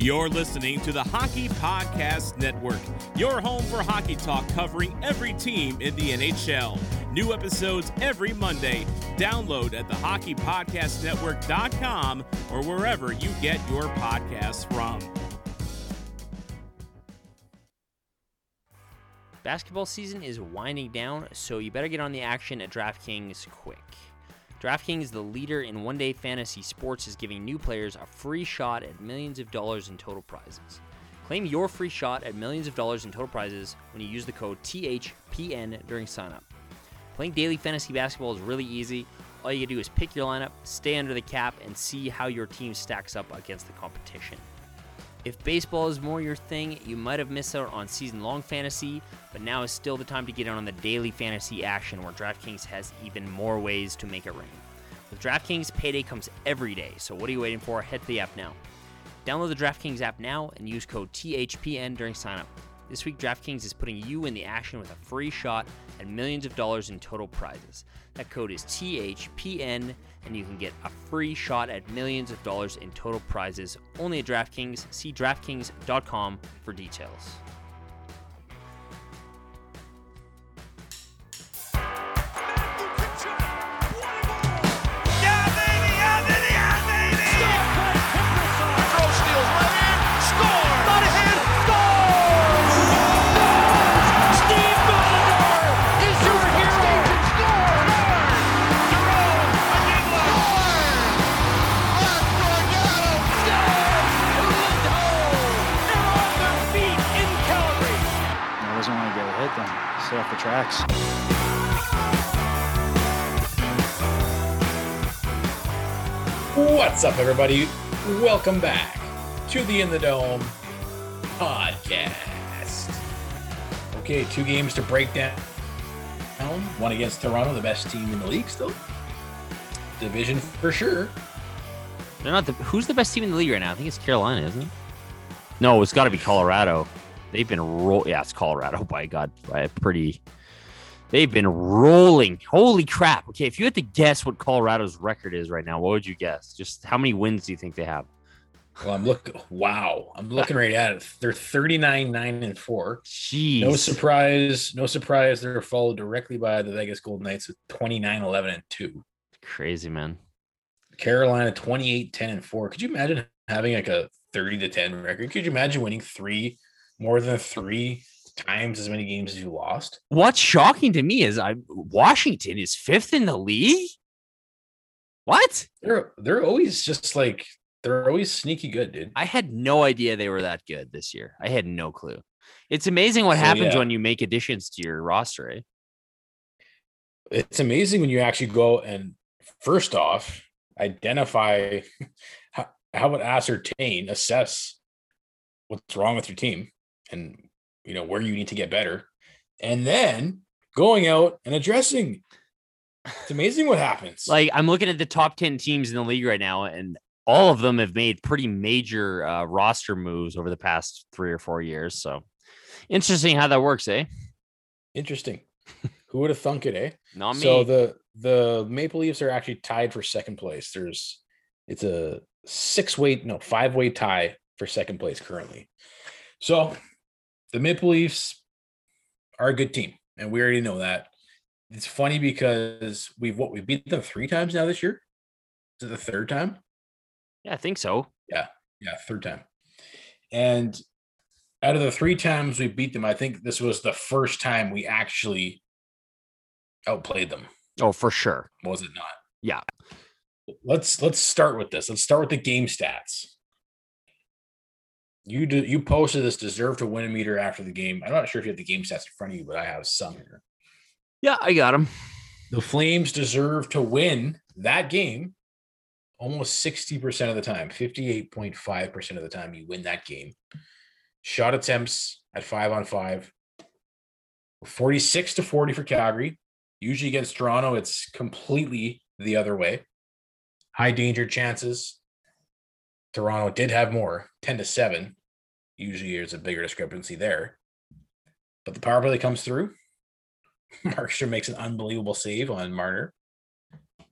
You're listening to the Hockey Podcast Network, your home for hockey talk covering every team in the NHL. New episodes every Monday. Download at thehockeypodcastnetwork.com or wherever you get your podcasts from. Basketball season is winding down, so you better get on the action at DraftKings quick. DraftKings, the leader in one day fantasy sports, is giving new players a free shot at millions of dollars in total prizes. Claim your free shot at millions of dollars in total prizes when you use the code THPN during signup. Playing daily fantasy basketball is really easy. All you do is pick your lineup, stay under the cap, and see how your team stacks up against the competition. If baseball is more your thing, you might have missed out on season long fantasy, but now is still the time to get in on the daily fantasy action where DraftKings has even more ways to make it rain. With DraftKings, payday comes every day, so what are you waiting for? To the app now. Download the DraftKings app now and use code THPN during signup. This week, DraftKings is putting you in the action with a free shot at millions of dollars in total prizes. That code is THPN, and you can get a free shot at millions of dollars in total prizes only at DraftKings. See DraftKings.com for details. Tracks. What's up, everybody? Welcome back to the In the Dome podcast. Okay, two games to break down. One against Toronto, the best team in the league still. Division for sure. They're not the who's the best team in the league right now? I think it's Carolina, isn't it? No, it's got to be Colorado. They've been roll. Yeah, it's Colorado by God, by a pretty. They've been rolling. Holy crap! Okay, if you had to guess what Colorado's record is right now, what would you guess? Just how many wins do you think they have? Well, I'm looking. Wow, I'm looking right at it. They're 39, 9, and 4. Jeez. No surprise. No surprise. They're followed directly by the Vegas Golden Knights with 29, 11, and 2. Crazy man. Carolina 28, 10, and 4. Could you imagine having like a 30 to 10 record? Could you imagine winning three more than three times as many games as you lost? What's shocking to me is I Washington is fifth in the league. What? They're they're always just like they're always sneaky good, dude. I had no idea they were that good this year. I had no clue. It's amazing what So, happens yeah. when you make additions to your roster. Eh? It's amazing when you actually go and first off identify how, how would ascertain, assess what's wrong with your team and you know where you need to get better, and then going out and addressing. It's amazing what happens. Like I'm looking at the top 10 teams in the league right now, and all of them have made pretty major uh, roster moves over the past three or four years. So interesting how that works, eh? Interesting. Who would have thunk it, eh? Not me. So the the Maple Leafs are actually tied for second place. There's it's a six way, no, five way tie for second place currently. So the Maple Leafs are a good team, and we already know that. It's funny because we've what we beat them three times now this year. Is it the third time? yeah, I think so. Yeah, yeah, third time. And out of the three times we beat them, I think this was the first time we actually outplayed them. Oh, for sure. Was it not? Yeah. Let's let's start with this. Let's start with the game stats. You do, you posted this deserve to win a meter after the game. I'm not sure if you have the game stats in front of you, but I have some here. Yeah, I got them. The Flames deserve to win that game almost 60% of the time, 58.5% of the time you win that game. Shot attempts at five on five, 46 to 40 for Calgary. Usually against Toronto, it's completely the other way. High danger chances. Toronto did have more, 10 to 7. Usually there's a bigger discrepancy there. But the power play comes through. Markstrom makes an unbelievable save on Marner.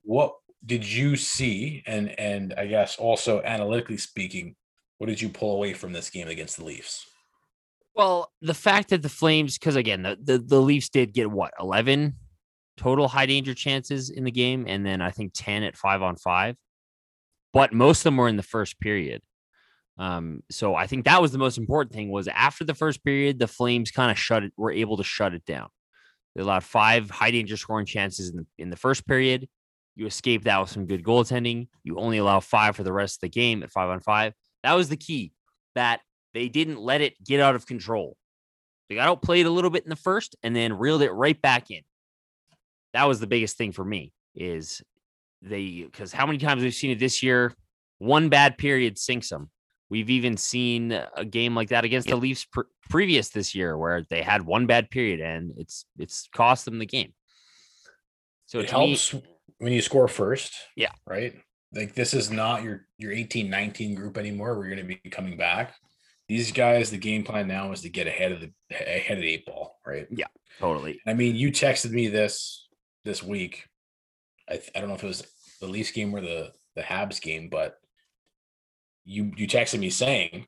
What did you see? And and I guess also analytically speaking, what did you pull away from this game against the Leafs? Well, the fact that the Flames, because again, the, the the Leafs did get what eleven total high danger chances in the game, and then I think ten at five on five, but most of them were in the first period. Um, so I think that was the most important thing was after the first period, the Flames kind of shut it, were able to shut it down. They allowed five high danger scoring chances in the, in the first period. You escape that with some good goaltending. You only allow five for the rest of the game at five on five. That was the key that they didn't let it get out of control. They got outplayed a little bit in the first and then reeled it right back in. That was the biggest thing for me is they because how many times we've seen it this year, one bad period sinks them. We've even seen a game like that against the Leafs pr- previous this year, where they had one bad period and it's it's cost them the game. So it helps me, when you score first. Yeah. Right. Like this is not your your 18 19 group anymore. We're going to be coming back. These guys, the game plan now is to get ahead of the ahead of the eight ball, right? Yeah, totally. I mean, you texted me this this week. I, I don't know if it was the Leafs game or the the Habs game, but you you texted me saying,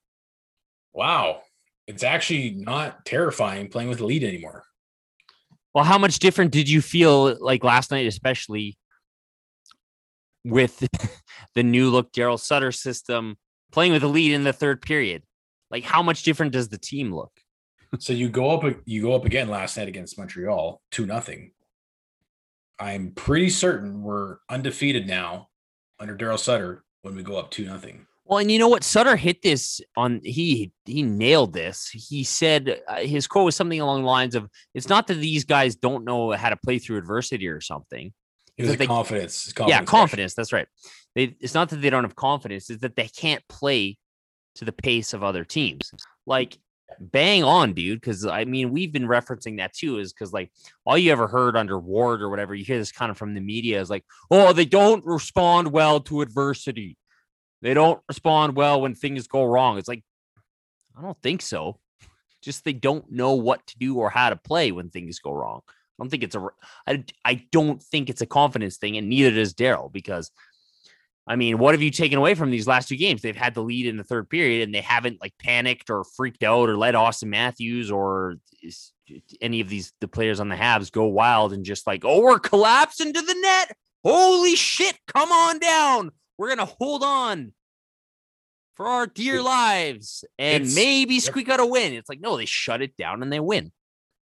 "Wow, it's actually not terrifying playing with the lead anymore." Well, how much different did you feel like last night, especially with the new look Daryl Sutter system playing with the lead in the third period? Like, how much different does the team look? so you go up, you go up again last night against Montreal, two nothing. I'm pretty certain we're undefeated now under Daryl Sutter when we go up two nothing. Well, and you know what? Sutter hit this on he he nailed this. He said uh, his quote was something along the lines of, "It's not that these guys don't know how to play through adversity or something. It was they, confidence. confidence. Yeah, confidence. That's right. They, it's not that they don't have confidence; it's that they can't play to the pace of other teams. Like bang on, dude. Because I mean, we've been referencing that too, is because like all you ever heard under Ward or whatever, you hear this kind of from the media is like, oh, they don't respond well to adversity. They don't respond well when things go wrong. It's like, I don't think so. Just they don't know what to do or how to play when things go wrong. I don't think it's a. I, I don't think it's a confidence thing, and neither does Daryl because I mean, what have you taken away from these last two games? They've had the lead in the third period and they haven't like panicked or freaked out or let Auston Matthews or any of these the players on the Habs go wild and just like, oh, we're collapsing to the net. Holy shit, come on down. We're gonna hold on for our dear lives and it's, maybe squeak out a win. It's like, no, they shut it down and they win.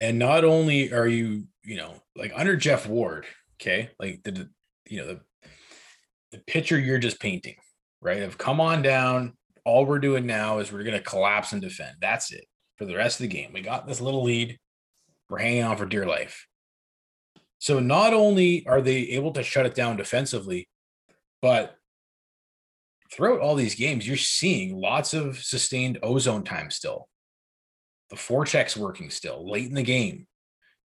And not only are you, you know, like under Geoff Ward, okay, like the you know the the picture you're just painting, right? Of come on down. All we're doing now is we're going to collapse and defend. That's it for the rest of the game. We got this little lead. We're hanging on for dear life. So not only are they able to shut it down defensively, but throughout all these games, you're seeing lots of sustained ozone time still. The forecheck's working still late in the game.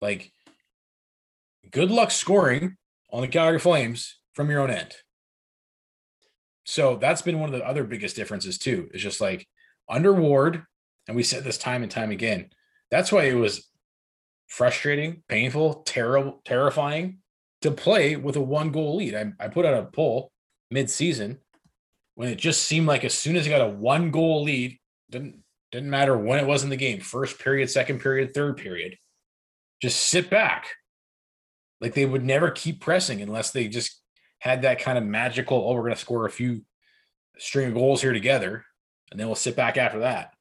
Like, good luck scoring on the Calgary Flames from your own end. So that's been one of the other biggest differences too. Is just like under Ward, and we said this time and time again. That's why it was frustrating, painful, terrible, terrifying to play with a one goal lead. I, I put out a poll mid-season when it just seemed like as soon as he got a one goal lead, didn't didn't matter when it was in the game, first period, second period, third period, just sit back. Like they would never keep pressing unless they just had that kind of magical, oh, we're going to score a few string of goals here together, and then we'll sit back after that.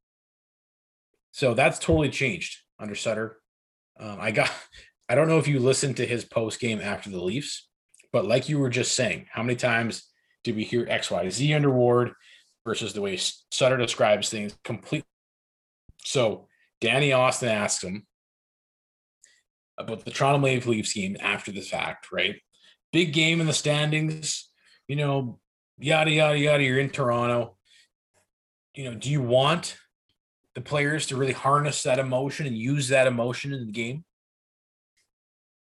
So that's totally changed under Sutter. Um, I got, I don't know if you listened to his post game after the Leafs, but like you were just saying, how many times did we hear X, Y, Z under Ward versus the way Sutter describes things completely? So Danny Austin asks him about the Toronto Maple Leafs game after the fact, right? big game in the standings, you know, yada, yada, yada. You're in Toronto. You know, do you want the players to really harness that emotion and use that emotion in the game?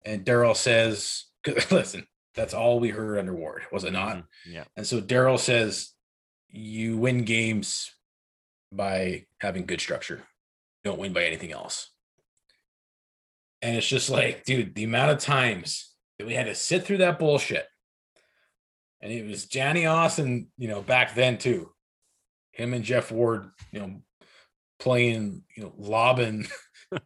And Daryl says, listen, that's all we heard under Ward, was it not? Mm-hmm. Yeah. And so Daryl says, you win games by having good structure. You don't win by anything else. And it's just like, dude, the amount of times that we had to sit through that bullshit. And it was Johnny Austin, you know, back then too. him and Geoff Ward, you know, playing, you know, lobbing,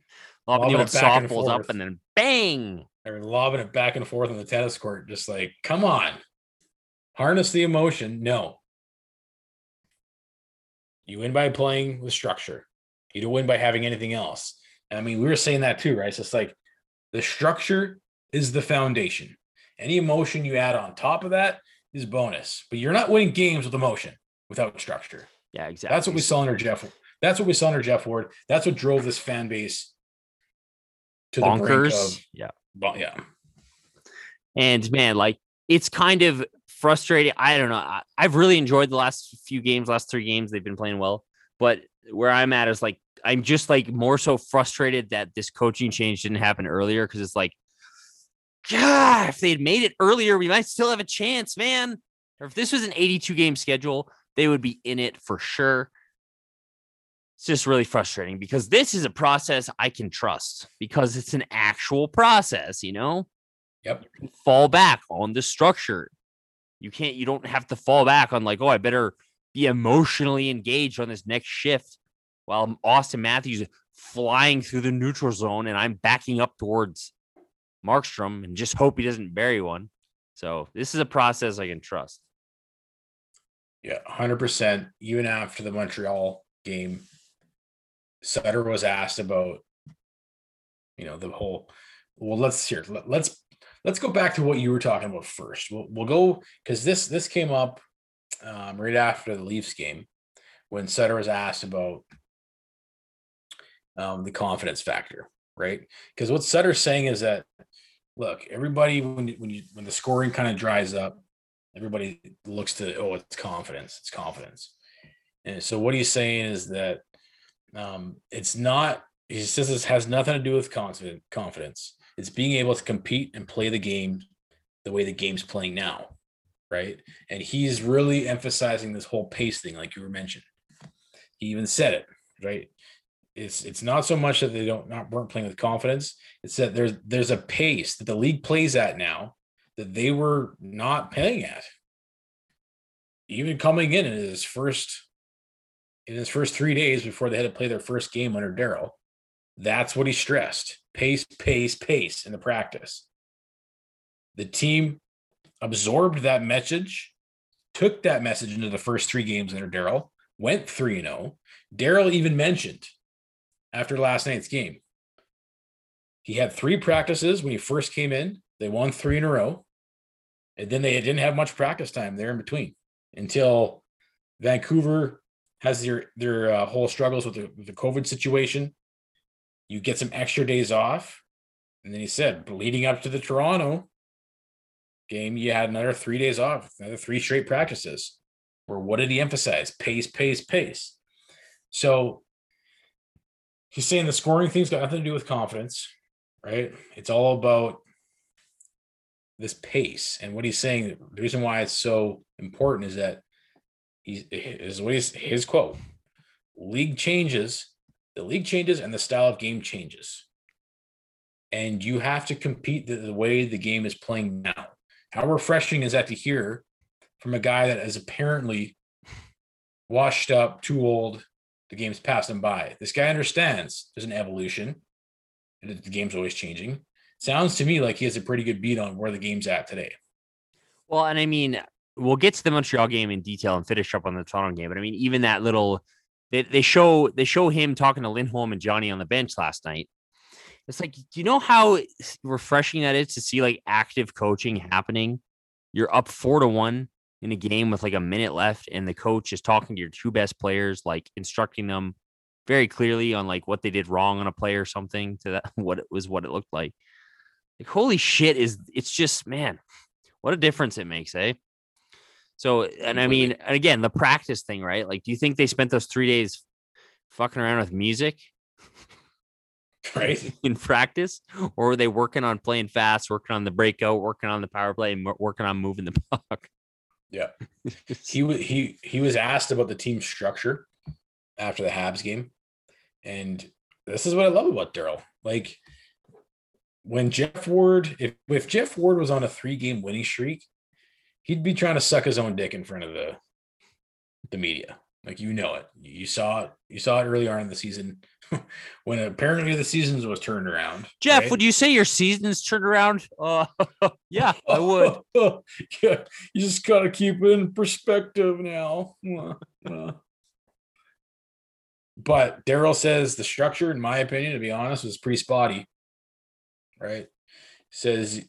Lobbing the old softballs up and then bang. Or lobbing it back and forth on the tennis court, just like, come on, harness the emotion. No, you win by playing with structure. You don't win by having anything else. And I mean, we were saying that too, right? So It's just like the structure is the foundation. Any emotion you add on top of that is bonus, but you're not winning games with emotion without structure. Yeah, exactly. That's what we saw under Geoff. That's what we saw under Geoff Ward. That's what drove this fan base to the brink of, yeah. Well, yeah, And man, like it's kind of frustrating. I don't know. I, I've really enjoyed the last few games, last three games. They've been playing well. But where I'm at is like, I'm just like more so frustrated that this coaching change didn't happen earlier because it's like, God, if they had made it earlier, we might still have a chance, man. Or if this was an 82 game schedule, they would be in it for sure. It's just really frustrating because this is a process I can trust because it's an actual process, you know? yep. fall back on the structure. You can't, you don't have to fall back on like, oh, I better be emotionally engaged on this next shift while Auston Matthews flying through the neutral zone and I'm backing up towards Markstrom and just hope he doesn't bury one. So this is a process I can trust. Yeah, hundred percent. Even after the Montreal game, Sutter was asked about, you know, the whole. Well, let's here. Let, let's let's go back to what you were talking about first. We'll we'll go because this this came up um, right after the Leafs game when Sutter was asked about um, the confidence factor, right? Because what Sutter's saying is that look, everybody when when you when the scoring kind of dries up, everybody looks to oh it's confidence it's confidence and so what he's saying is that um it's not he says this has nothing to do with confident confidence. It's being able to compete and play the game the way the game's playing now right? And he's really emphasizing this whole pace thing like you were mentioned he even said it right? It's it's not so much that they don't not weren't playing with confidence. It's that there's there's a pace that the league plays at now that they were not playing at. Even coming in in his first in his first three days before they had to play their first game under Daryl, that's what he stressed: pace, pace, pace in the practice. The team absorbed that message, took that message into the first three games under Daryl, went 3 0. Daryl even mentioned after last night's game, he had three practices when he first came in. They won three in a row. And then they didn't have much practice time there in between until Vancouver has their their uh, whole struggles with the, with the COVID situation. You get some extra days off, and then he said, leading up to the Toronto game, you had another three days off, another three straight practices. Where what did he emphasize? Pace, pace, pace. So he's saying the scoring thing's got nothing to do with confidence, right? It's all about this pace. And what he's saying, the reason why it's so important is that he is what he's his quote. League changes, the league changes, and the style of game changes. And you have to compete the, the way the game is playing now. How refreshing is that to hear from a guy that is apparently washed up, too old, the game's passed him by. This guy understands there's an evolution. The game's always changing. Sounds to me like he has a pretty good beat on where the game's at today. Well, and I mean, we'll get to the Montreal game in detail and finish up on the Toronto game. But I mean, even that little they, they show they show him talking to Lindholm and Johnny on the bench last night. It's like, do you know how refreshing that is to see like active coaching happening? You're up four to one in a game with like a minute left, and the coach is talking to your two best players, like instructing them very clearly on like what they did wrong on a play or something to that what it was what it looked like. Like, holy shit, is it's just man, what a difference it makes, eh? So, and I mean, and again, the practice thing, right? Like, do you think they spent those three days fucking around with music Right. in practice, or were they working on playing fast, working on the breakout, working on the power play, and working on moving the puck? Yeah. he was he he was asked about the team structure after the Habs game, and this is what I love about Daryl. Like when Geoff Ward, if if Geoff Ward was on a three game winning streak, he'd be trying to suck his own dick in front of the the media. Like you know it. You saw it. You saw it early on in the season when apparently the seasons was turned around. Geoff, right? would you say your season's turned around? Uh, yeah, I would. yeah, you just gotta keep it in perspective now. But Daryl says the structure, in my opinion, to be honest, was pretty spotty. Right? Says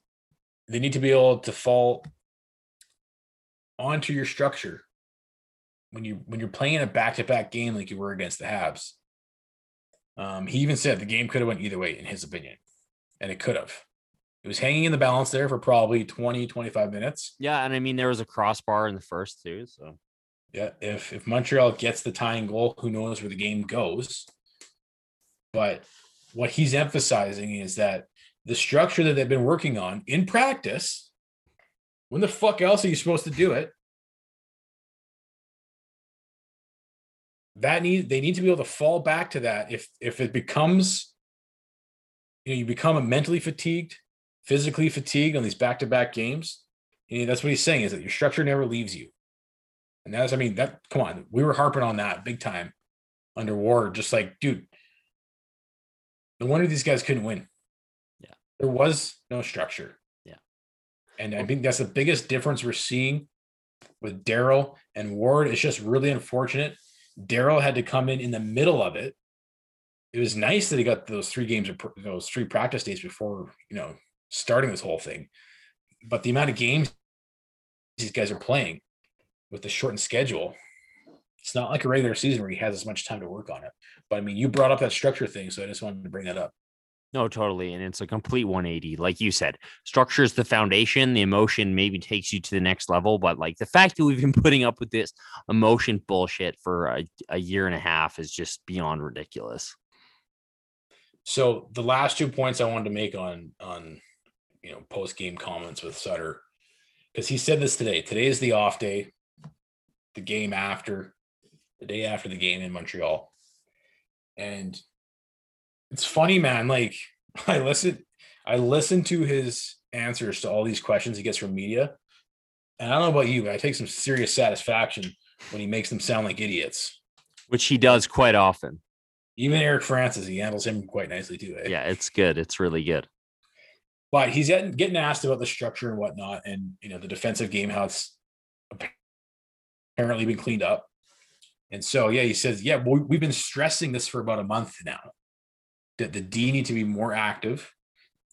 they need to be able to fall onto your structure when you when you're playing a back-to-back game like you were against the Habs. Um, he even said the game could have went either way, in his opinion, and it could have. It was hanging in the balance there for probably 20, 25 minutes. Yeah, and I mean there was a crossbar in the first too, so Yeah, if if Montreal gets the tying goal, who knows where the game goes. But what he's emphasizing is that the structure that they've been working on in practice, when the fuck else are you supposed to do it? That need they need to be able to fall back to that if if it becomes you know you become mentally fatigued, physically fatigued on these back-to-back games. You know, that's what he's saying is that your structure never leaves you. And that's, I mean, that, come on, we were harping on that big time under Ward. Just like, dude, no wonder these guys couldn't win. Yeah. There was no structure. And I oh. think that's the biggest difference we're seeing with Daryl and Ward. It's just really unfortunate. Daryl had to come in in the middle of it. It was nice that he got those three games, of those three practice days before, you know, starting this whole thing. But the amount of games these guys are playing with the shortened schedule, it's not like a regular season where he has as much time to work on it. But I mean, you brought up that structure thing, so I just wanted to bring that up. No, totally. And it's a complete 180. Like you said, structure is the foundation. The emotion maybe takes you to the next level. But like the fact that we've been putting up with this emotion bullshit for a, a year and a half is just beyond ridiculous. So the last two points I wanted to make on on you know post game comments with Sutter, because he said this today. Today is the off day, the game after, the day after the game in Montreal, and it's funny, man. Like I listen, I listen to his answers to all these questions he gets from media, and I don't know about you, but I take some serious satisfaction when he makes them sound like idiots. Which he does quite often. Even Eric Francis, he handles him quite nicely too. eh? Yeah, it's good. It's really good. but he's getting getting asked about the structure and whatnot, and you know the defensive game how it's apparently been cleaned up. And so, yeah, he says, yeah, we, we've been stressing this for about a month now. That the D need to be more active,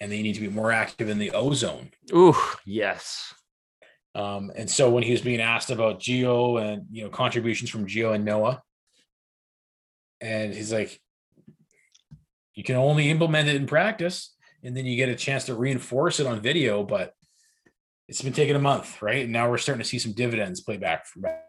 and they need to be more active in the ozone. zone. Ooh, yes. Um, and so when he was being asked about Gio and you know contributions from Gio and Noah, and he's like, you can only implement it in practice, and then you get a chance to reinforce it on video. But it's been taking a month, right? And now we're starting to see some dividends play back from back.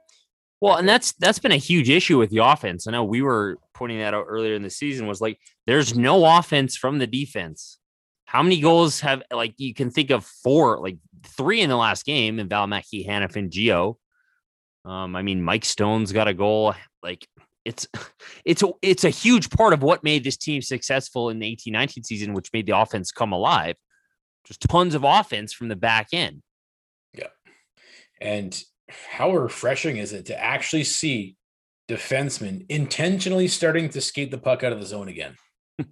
Well, and that's that's been a huge issue with the offense. I know we were pointing that out earlier in the season was like there's no offense from the defense. How many goals have like you can think of four, like three in the last game in Valimaki, Hanifin, Gio. Um, I mean, Mike Stone's got a goal. Like it's it's a it's a huge part of what made this team successful in the 18-19 season, which made the offense come alive. Just tons of offense from the back end. Yeah. And how refreshing is it to actually see defensemen intentionally starting to skate the puck out of the zone again?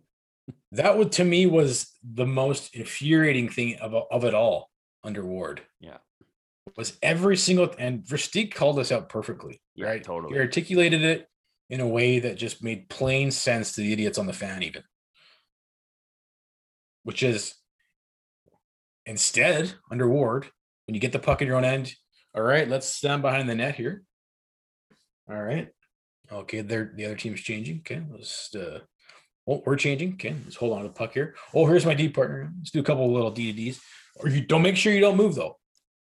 that would to me was the most infuriating thing of, of it all under Ward. Yeah. Was every single and Versteeg called this out perfectly, Yeah, right? totally. He articulated it in a way that just made plain sense to the idiots on the fan, even. Which is instead under Ward, when you get the puck in your own end, all right, let's stand behind the net here. All right. Okay, they're the other team's changing. Okay, let's uh oh, we're changing. Okay, let's hold on to the puck here. Oh, here's my D partner. Let's do a couple of little D to Ds. Or you don't make sure you don't move though.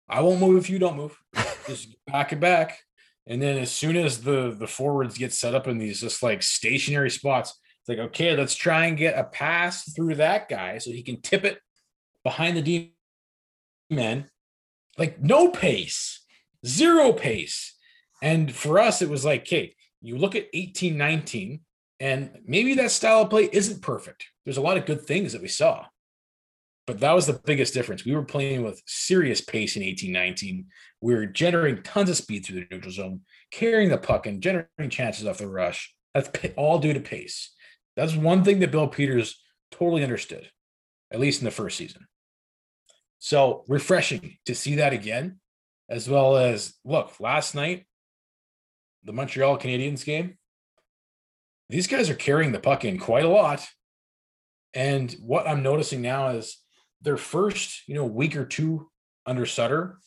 I won't move if you don't move. just back it back. And then as soon as the the forwards get set up in these just like stationary spots, it's like, okay, let's try and get a pass through that guy so he can tip it behind the D man. Like no pace, zero pace. And for us, it was like, okay, you look at 18, 19, and maybe that style of play isn't perfect. There's a lot of good things that we saw. But that was the biggest difference. We were playing with serious pace in 18, 19. We were generating tons of speed through the neutral zone. carrying the puck and generating chances off the rush. That's all due to pace. That's one thing that Bill Peters totally understood, at least in the first season. So refreshing to see that again, as well as look, last night, the Montreal Canadiens game, these guys are carrying the puck in quite a lot. And what I'm noticing now is their first, you know, week or two under Sutter.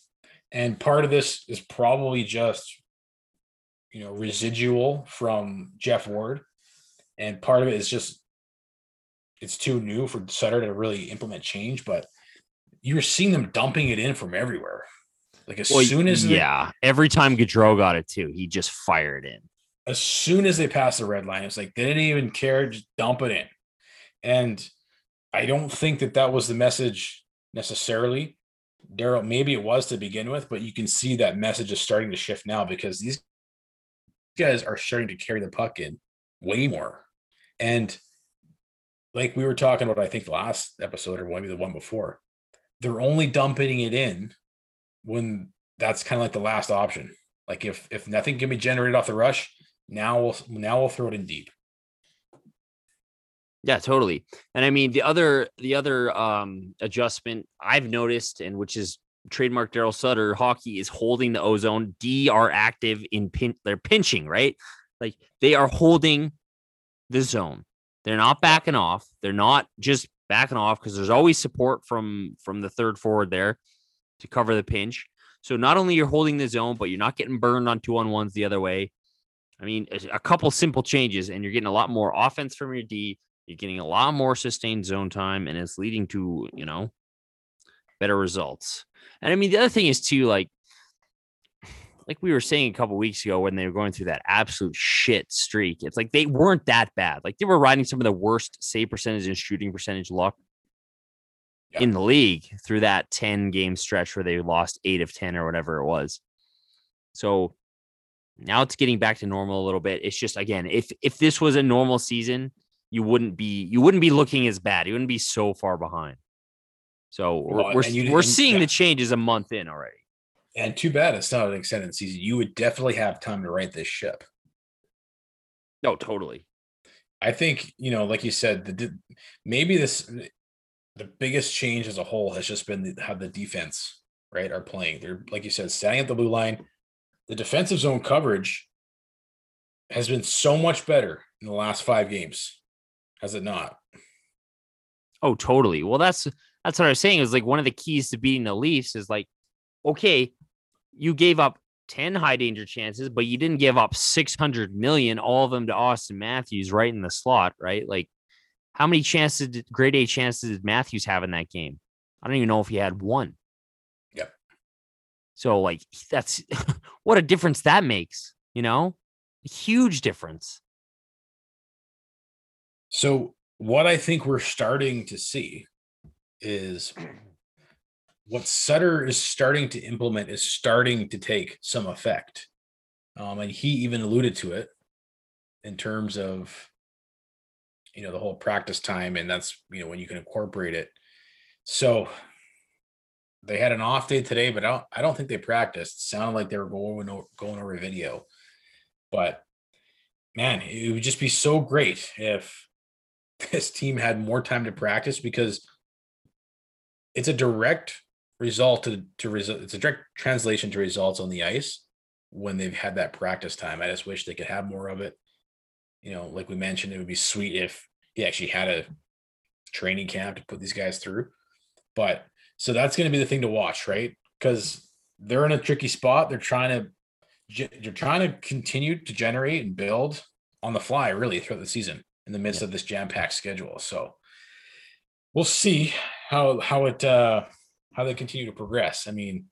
And part of this is probably just, you know, residual from Geoff Ward. And part of it is just it's too new for Sutter to really implement change, but you're seeing them dumping it in from everywhere. Like as well, soon as yeah, every time Gaudreau got it too, he just fired in. As soon as they passed the red line, it's like they didn't even care, just dump it in. And I don't think that that was the message necessarily. Daryl, maybe it was to begin with, but you can see that message is starting to shift now because these guys are starting to carry the puck in way more. And like we were talking about, I think the last episode or maybe the one before, they're only dumping it in when that's kind of like the last option. Like if if nothing can be generated off the rush, now we'll now we'll throw it in deep. Yeah, totally. And I mean the other the other um adjustment I've noticed and which is trademark Daryl Sutter hockey is holding the ozone. D are active in pin they're pinching, right? Like they are holding the zone. They're not backing off. They're not just backing off because there's always support from from the third forward there to cover the pinch. So not only you're holding the zone, but you're not getting burned on two on ones the other way. I mean, a couple simple changes, and you're getting a lot more offense from your D. You're getting a lot more sustained zone time, and it's leading to you know better results. And I mean, the other thing is too, like like we were saying a couple weeks ago when they were going through that absolute shit streak. It's like they weren't that bad. Like they were riding some of the worst save percentage and shooting percentage luck yeah. in the league through that 10 game stretch where they lost eight of 10 or whatever it was. So now it's getting back to normal a little bit. It's just again, if if this was a normal season, you wouldn't be you wouldn't be looking as bad. You wouldn't be so far behind. So we're we're, we're seeing yeah. the changes a month in already. And too bad it's not an extended season. You would definitely have time to right this ship. No, totally. I think you know, like you said, the maybe this the biggest change as a whole has just been how the defense right are playing. They're like you said, standing at the blue line. The defensive zone coverage has been so much better in the last five games, has it not? Oh, totally. Well, that's that's what I was saying. Is like one of the keys to beating the Leafs is like, okay, you gave up 10 high danger chances, but you didn't give up 600 million, all of them to Auston Matthews right in the slot, right? Like, how many chances, did, grade A chances did Matthews have in that game? I don't even know if he had one. Yep. So, like, that's what a difference that makes, you know? A huge difference. So, what I think we're starting to see is what Sutter is starting to implement is starting to take some effect. Um, and he even alluded to it in terms of, you know, the whole practice time, and that's you know when you can incorporate it. So they had an off day today, but I don't, I don't think they practiced. It sounded like they were going over, going over video, but man, it would just be so great if this team had more time to practice because it's a direct result to, to result. It's a direct translation to results on the ice when they've had that practice time. I just wish they could have more of it. You know, like we mentioned, it would be sweet if he actually had a training camp to put these guys through. But so that's going to be the thing to watch, right? Because they're in a tricky spot. They're trying to they're trying to continue to generate and build on the fly, really, throughout the season in the midst of this jam packed schedule. So we'll see how how it uh how they continue to progress. I mean,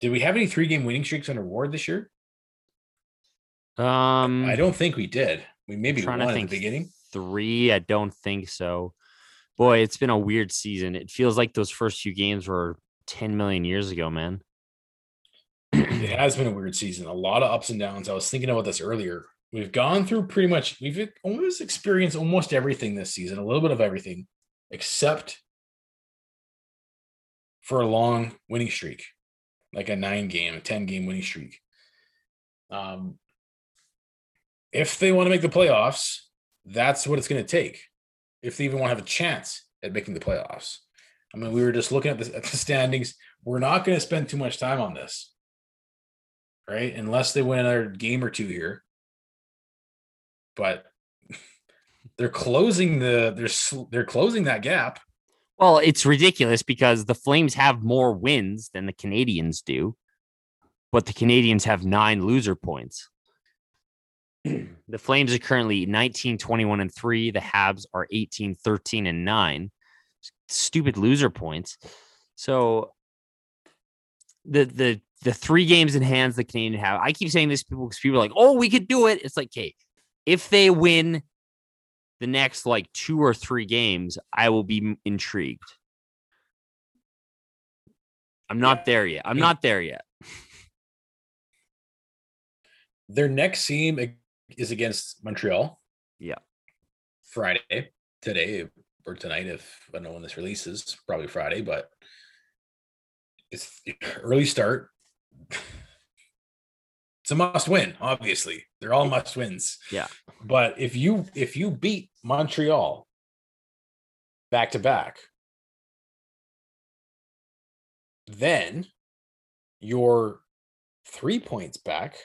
did we have any three game winning streaks under Ward this year? Um, I don't think we did. We maybe won at the beginning. Three, I don't think so. Boy, it's been a weird season. It feels like those first few games were 10 million years ago, man. it has been a weird season. A lot of ups and downs. I was thinking about this earlier. We've gone through pretty much, we've almost experienced almost everything this season, a little bit of everything, except for a long winning streak, like a nine game, a 10 game winning streak. Um, if they want to make the playoffs, that's what it's going to take. If they even want to have a chance at making the playoffs. I mean, we were just looking at the, at the standings. We're not going to spend too much time on this, right? Unless they win another game or two here. But they're closing the they're they're closing that gap. Well, it's ridiculous because the Flames have more wins than the Canadiens do, but the Canadiens have nine loser points. the Flames are currently 19, 21, and 3. The Habs are 18, 13, and 9. Stupid loser points. So the the the three games in hands the Canadian have. I keep saying this people because people are like, oh, we could do it. It's like, okay, if they win the next like two or three games, I will be intrigued. I'm not there yet. I'm not there yet. Their next game is against Montreal. Yeah. Friday, today or tonight, if I don't know when this releases, probably Friday, but it's early start. A must win, obviously. They're all must wins. Yeah. But if you if you beat Montreal back to back, then you're three points back.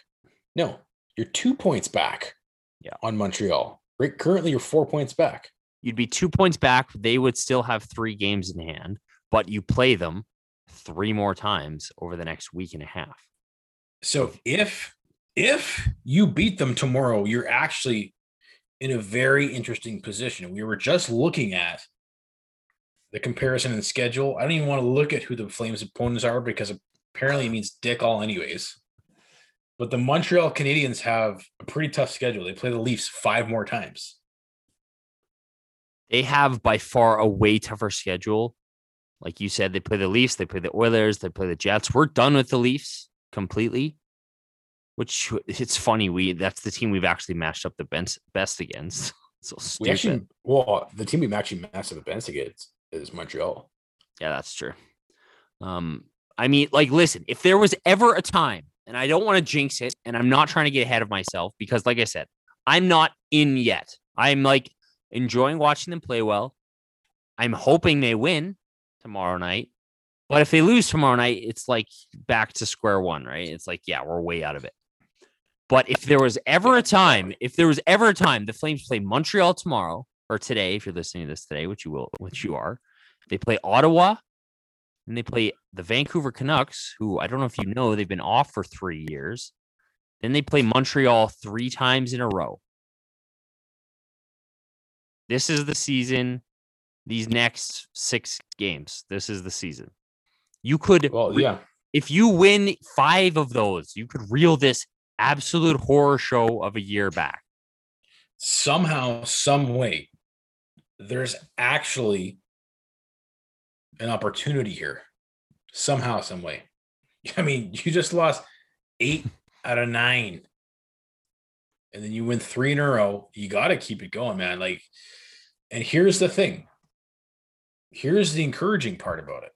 No, you're two points back yeah. on Montreal. Right, currently you're four points back. You'd be two points back. They would still have three games in hand, but you play them three more times over the next week and a half. So if if you beat them tomorrow, you're actually in a very interesting position. We were just looking at the comparison in schedule. I don't even want to look at who the Flames opponents are because apparently it means dick all anyways. But the Montreal Canadiens have a pretty tough schedule. They play the Leafs five more times. They have by far a way tougher schedule. Like you said, they play the Leafs, they play the Oilers, they play the Jets. We're done with the Leafs completely. Which it's funny, we that's the team we've actually matched up the best best against. so stupid. We actually, well, the team we've actually matched up the best against is Montreal. Yeah, that's true. Um, I mean, like, listen, if there was ever a time and I don't want to jinx it, and I'm not trying to get ahead of myself because, like I said, I'm not in yet. I'm like enjoying watching them play well. I'm hoping they win tomorrow night. But if they lose tomorrow night, it's like back to square one, right? It's like, yeah, we're way out of it. But if there was ever a time, if there was ever a time the Flames play Montreal tomorrow or today, if you're listening to this today, which you will, which you are, they play Ottawa and they play the Vancouver Canucks, who I don't know if you know, they've been off for three years. Then they play Montreal three times in a row. This is the season. These next six games, this is the season. You could, well, yeah. If you win five of those, you could reel this absolute horror show of a year back. Somehow, some way, there's actually an opportunity here somehow, some way. I mean, you just lost eight out of nine, and then you win three in a row. You got to keep it going, man. Like, and here's the thing. Here's the encouraging part about it.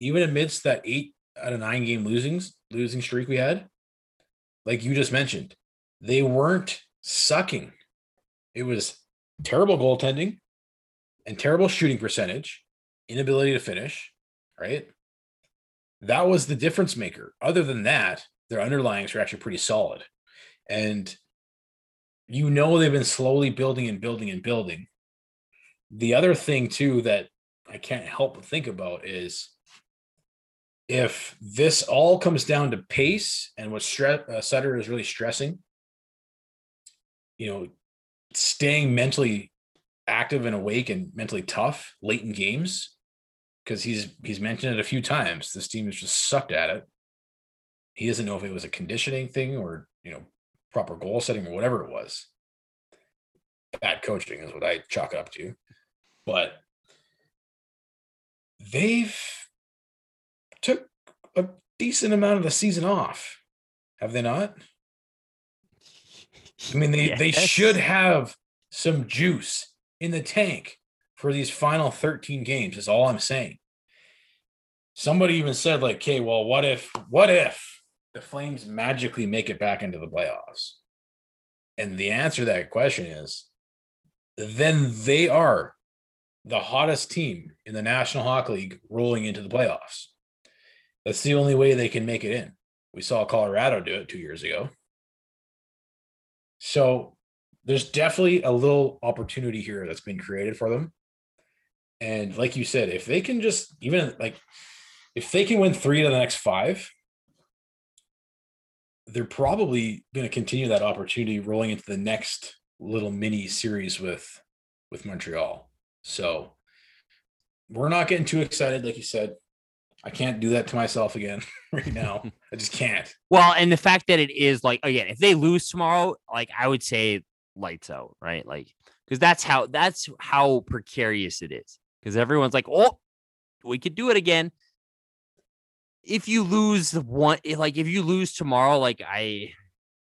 Even amidst that eight out of nine game losings losing streak we had, like you just mentioned, they weren't sucking. It was terrible goaltending and terrible shooting percentage inability to finish, right? That was the difference maker. Other than that, their underlyings are actually pretty solid. And you know they've been slowly building and building and building. The other thing too that I can't help but think about is if this all comes down to pace and what Stre- uh, Sutter is really stressing, you know, staying mentally active and awake and mentally tough late in games because he's he's mentioned it a few times. This team has just sucked at it. He doesn't know if it was a conditioning thing or you know proper goal setting or whatever it was. Bad coaching is what I chalk it up to, but they've took a decent amount of the season off, have they not? I mean, they yes. they should have some juice in the tank for these final 13 games is all I'm saying. Somebody even said, like, okay, well, what if, what if the Flames magically make it back into the playoffs? And the answer to that question is then they are the hottest team in the National Hockey League rolling into the playoffs. That's the only way they can make it in. We saw Colorado do it two years ago. So there's definitely a little opportunity here that's been created for them. And like you said, if they can just even like if they can win three to the next five, they're probably going to continue that opportunity rolling into the next little mini series with with Montreal. So we're not getting too excited, like you said. I can't do that to myself again right now. I just can't. Well, and the fact that it is like again, if they lose tomorrow, like I would say lights out, right? Like because that's how that's how precarious it is. Because everyone's like, oh, we could do it again. If you lose the one, eh, like if you lose tomorrow, like I,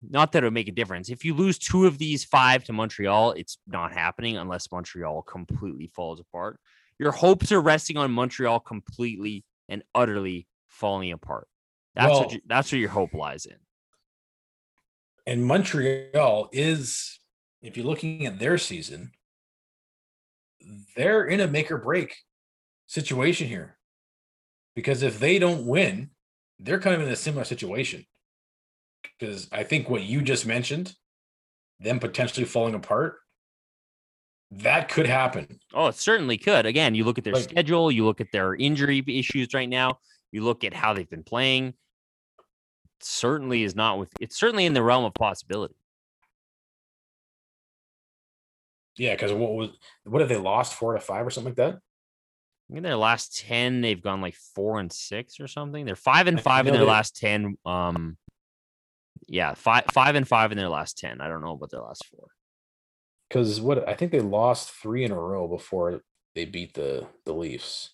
not that it would make a difference. If you lose two of these five to Montreal, it's not happening unless Montreal completely falls apart. Your hopes are resting on Montreal completely and utterly falling apart. That's Well- what you, that's where your hope lies in. And Montreal is, if you're looking at their season, they're in a make or break situation here. Because if they don't win, they're kind of in a similar situation. Because I think what you just mentioned, them potentially falling apart, that could happen. Oh, it certainly could. Again, you look at their Like- schedule, you look at their injury issues right now, you look at how they've been playing. It Certainly is not with it's certainly in the realm of possibility. Yeah, because what was what have they lost four to five or something like that? In their last 10, they've gone like four and six or something. They're five and five in their they- last 10. Um, yeah, five five and five in their last 10. I don't know about their last four. Because what I think they lost three in a row before they beat the the Leafs.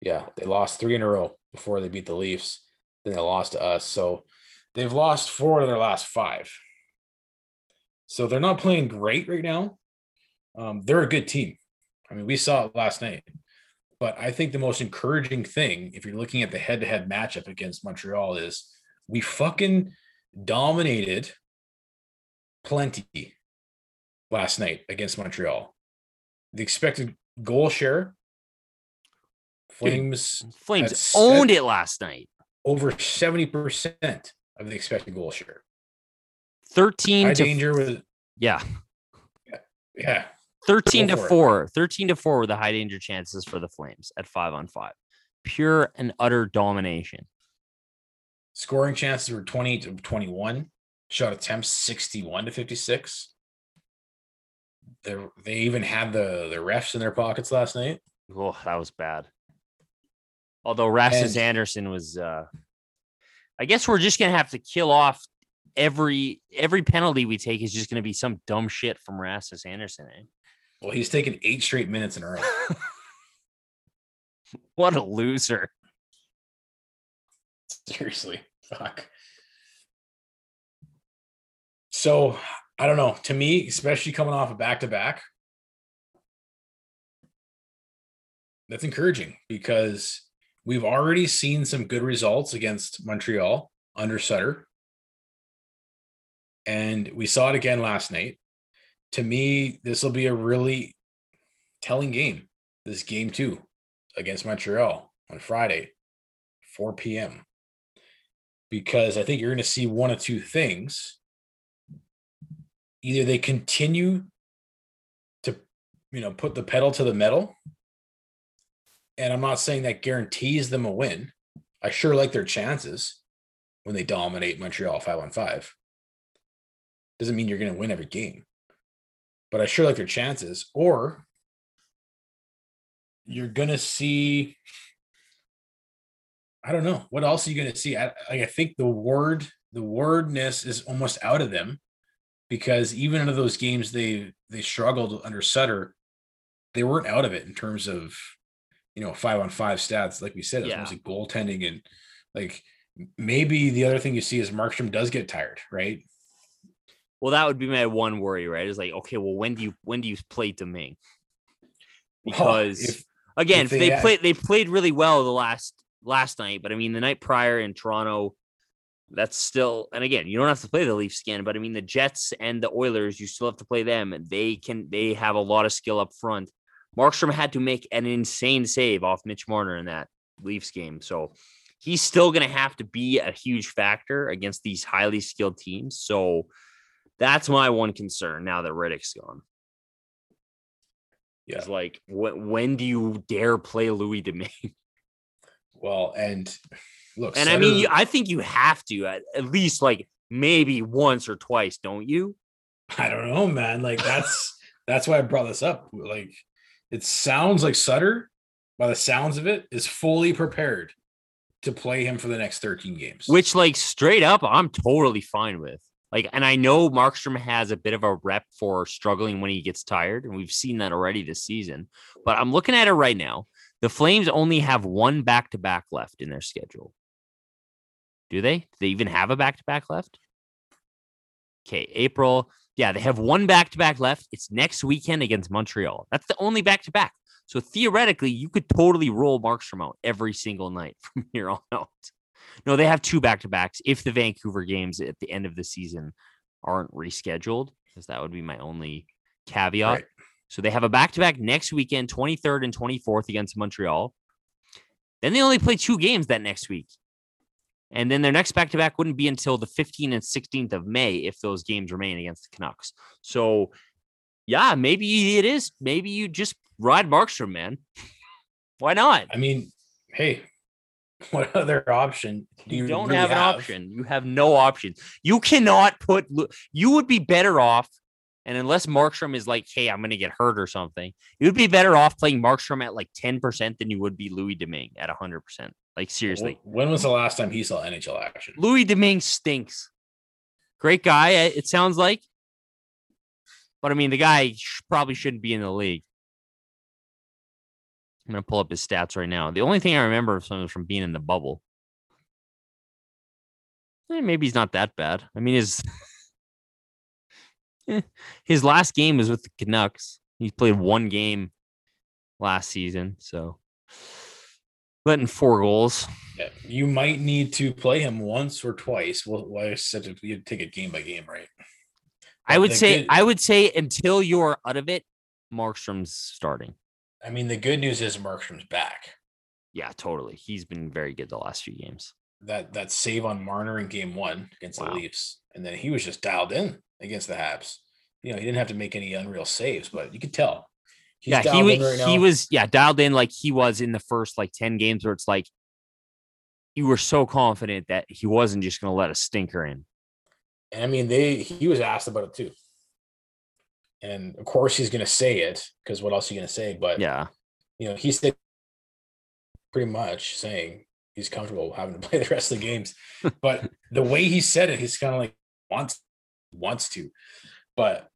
Yeah, they lost three in a row before they beat the Leafs. Then they lost to us. So they've lost four of their last five. So they're not playing great right now. Um, they're a good team. I mean, we saw it last night. But I think the most encouraging thing, if you're looking at the head-to-head matchup against Montreal, is we fucking dominated plenty last night against Montreal. The expected goal share, Flames Flames owned it last night. over 70% of the expected goal share. 13 High to danger was, yeah, yeah, 13 Go to for it. 4. 13 to 4 were the high danger chances for the Flames at 5 on 5. Pure and utter domination. scoring chances were 20 to 21, shot attempts 61 to 56. They they even had the the refs in their pockets last night. Oh, that was bad. Although Rasmus And- Andersson was uh I guess we're just gonna have to kill off every every penalty we take is just gonna be some dumb shit from Rasmus Andersson. Eh? Well, he's taken eight straight minutes in a row. What a loser. Seriously, fuck. So I don't know. To me, especially coming off a back to back, that's encouraging because we've already seen some good results against Montreal under Sutter. And we saw it again last night. To me, this will be a really telling game. This game two against Montreal on Friday, 4 p.m because I think you're going to see one of two things. Either they continue to, you know, put the pedal to the metal. And I'm not saying that guarantees them a win. I sure like their chances when they dominate Montreal five on five. Doesn't mean you're going to win every game, but I sure like their chances. Or you're going to see I don't know. What else are you going to see? I, I think the word, the wordness is almost out of them because even into those games they they struggled under Sutter, they weren't out of it in terms of you know five on five stats. Like we said, it's Yeah. mostly goaltending and like maybe the other thing you see is Markstrom does get tired, right? Well, that would be my one worry, right? Is like, okay, well, when do you when do you play Domingue? Well, Because if- again, if they, they had- played they played really well the last last night, but I mean the night prior in Toronto, that's still, and again, you don't have to play the Leafs again, but I mean, the Jets and the Oilers, you still have to play them. And they can, they have a lot of skill up front. Markstrom had to make an insane save off Mitch Marner in that Leafs game. So he's still going to have to be a huge factor against these highly skilled teams. So that's my one concern now that Rittich's gone. Yeah. It's like, when, when do you dare play Louis Domingue? Well, and look, And I mean, you, I think you have to at, at least like maybe once or twice, don't you? I don't know, man. Like that's that's why I brought this up. Like it sounds like Sutter, by the sounds of it, is fully prepared to play him for the next 13 games. Which, like, straight up, I'm totally fine with. Like, and I know Markstrom has a bit of a rep for struggling when he gets tired, and we've seen that already this season. But I'm looking at it right now. The Flames only have one back to back left in their schedule. Do they? Do they even have a back to back left? Okay, April. Yeah, they have one back to back left. It's next weekend against Montreal. That's the only back to back. So theoretically, you could totally roll Markstrom out every single night from here on out. No, they have two back to backs if the Vancouver games at the end of the season aren't rescheduled, because that would be my only caveat. Right. So they have a back to back next weekend, 23rd and 24th against Montreal. Then they only play two games that next week. And then their next back to back wouldn't be until the 15th and 16th of May if those games remain against the Canucks. So, yeah, maybe it is. Maybe you just ride Markstrom, man. Why not? I mean, hey, what other option do You, you, don't really have an option. You have no option. You cannot put. You would be better off, and unless Markstrom is like, "Hey, I'm going to get hurt or something," you would be better off playing Markstrom at like 10 percent than you would be Louis Domingue at 100 percent. Like seriously, When was the last time he saw NHL action? Louis Domingue stinks. Great guy, uh, it sounds like, but I mean, the guy probably shouldn't be in the league. I'm gonna pull up his stats right now. The only thing I remember of something from being in the bubble. Eh, maybe he's not that bad. I mean, his Eh, his last game was with the Canucks. He played one game last season, so letting four goals. Yeah, you might need to play him once or twice. Well, well I said you take it game by game, right? I would say good- I would say until you're out of it, Markstrom's starting. I mean, the good news is Markstrom's back. Yeah, totally. He's been very good the last few games. That that save on Marner in game one against Wow. the Leafs, and then he was just dialed in against the Habs. You know, he didn't have to make any unreal saves, but you could tell. He's yeah, he was right he was yeah dialed in like he was in the first like ten games where it's like you were so confident that he wasn't just going to let a stinker in. And I mean, they he was asked about it too. And of course, he's going to say it because what else are you going to say? But Yeah, you know, he said pretty much saying he's comfortable having to play the rest of the games. but the way he said it, he's kind of like wants wants to. But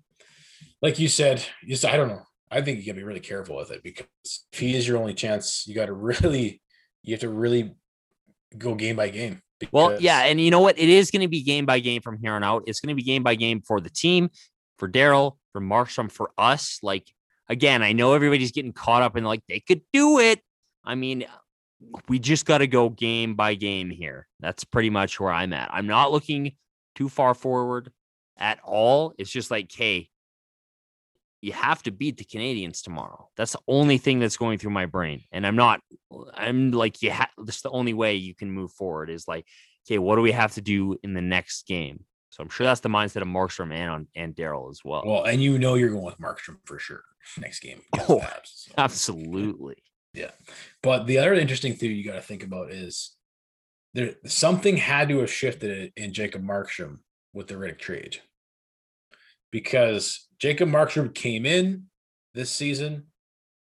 like you said, just I don't know. I think you gotta be really careful with it because if he is your only chance, you got to really you have to really go game by game. Well, yeah, and you know what? It is going to be game by game from here on out. It's going to be game by game for the team, for Daryl, for Markstrom, for us. Like again, I know everybody's getting caught up in like they could do it. I mean, we just got to go game by game here. That's pretty much where I'm at. I'm not looking too far forward at all. It's just like, hey, you have to beat the Canadiens tomorrow. That's the only thing that's going through my brain. And I'm not, I'm like, you have, that's the only way you can move forward is like, okay, what do we have to do in the next game? So I'm sure that's the mindset of Markstrom and on and Daryl as well. well, and you know you're going with Markstrom for sure next game. Oh, Habs, so. Absolutely. Yeah. But the other interesting thing you got to think about is there something had to have shifted in Jacob Markstrom with the Rittich trade because Jacob Markstrom came in this season.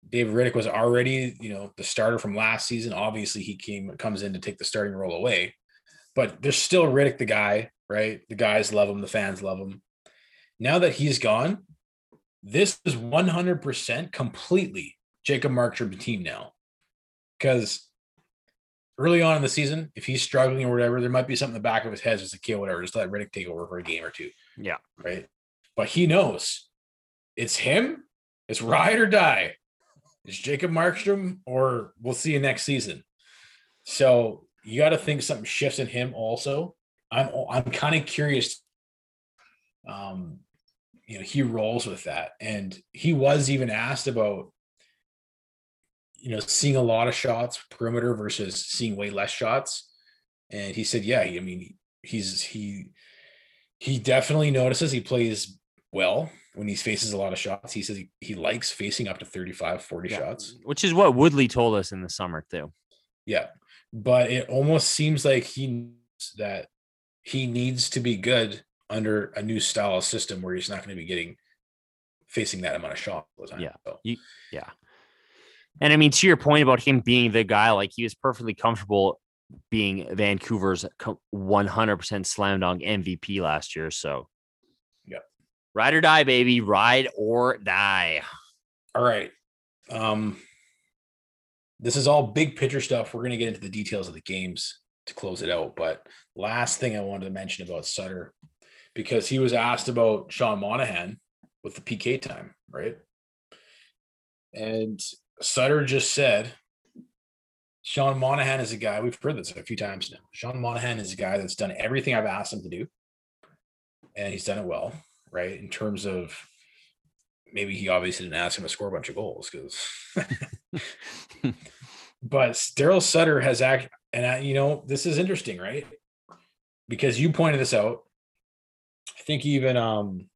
David Rittich was already, you know, the starter from last season. Obviously, he came comes in to take the starting role away, but there's still Rittich, the guy, right? The guys love him, the fans love him. Now that he's gone, this is 100% completely Jacob Markstrom team now. Because early on in the season, if he's struggling or whatever, there might be something in the back of his head just like, okay, whatever, just let Rittich take over for a game or two, Yeah. right? But he knows it's him, it's ride or die. It's Jacob Markstrom, or we'll see you next season. So you got to think something shifts in him also. I'm I'm kind of curious. Um, you know, he rolls with that, and he was even asked about, you know, seeing a lot of shots perimeter versus seeing way less shots, and he said, yeah, I mean, he's he he definitely notices he plays well when he faces a lot of shots. He says he, he likes facing up to 35, 40 Yeah. shots. Which is what Woodley told us in the summer too. Yeah. But it almost seems like he that he needs to be good under a new style of system where he's not going to be getting facing that amount of shots all the time. Yeah. So, Yeah. And I mean, to your point about him being the guy, like he was perfectly comfortable being Vancouver's 100% slam dunk MVP last year. So, yeah, ride or die, baby, ride or die. all right. Um, this is all big picture stuff. We're going to get into the details of the games to close it out. But last thing I wanted to mention about Sutter, because he was asked about Sean Monahan with the PK time, right? And Sutter just said, Sean Monahan is a guy, we've heard this a few times now. Sean Monahan is a guy that's done everything I've asked him to do. And he's done it well, right? In terms of maybe he obviously didn't ask him to score a bunch of goals because but Daryl Sutter has act and I, you know this is interesting, right? Because you pointed this out. I think even um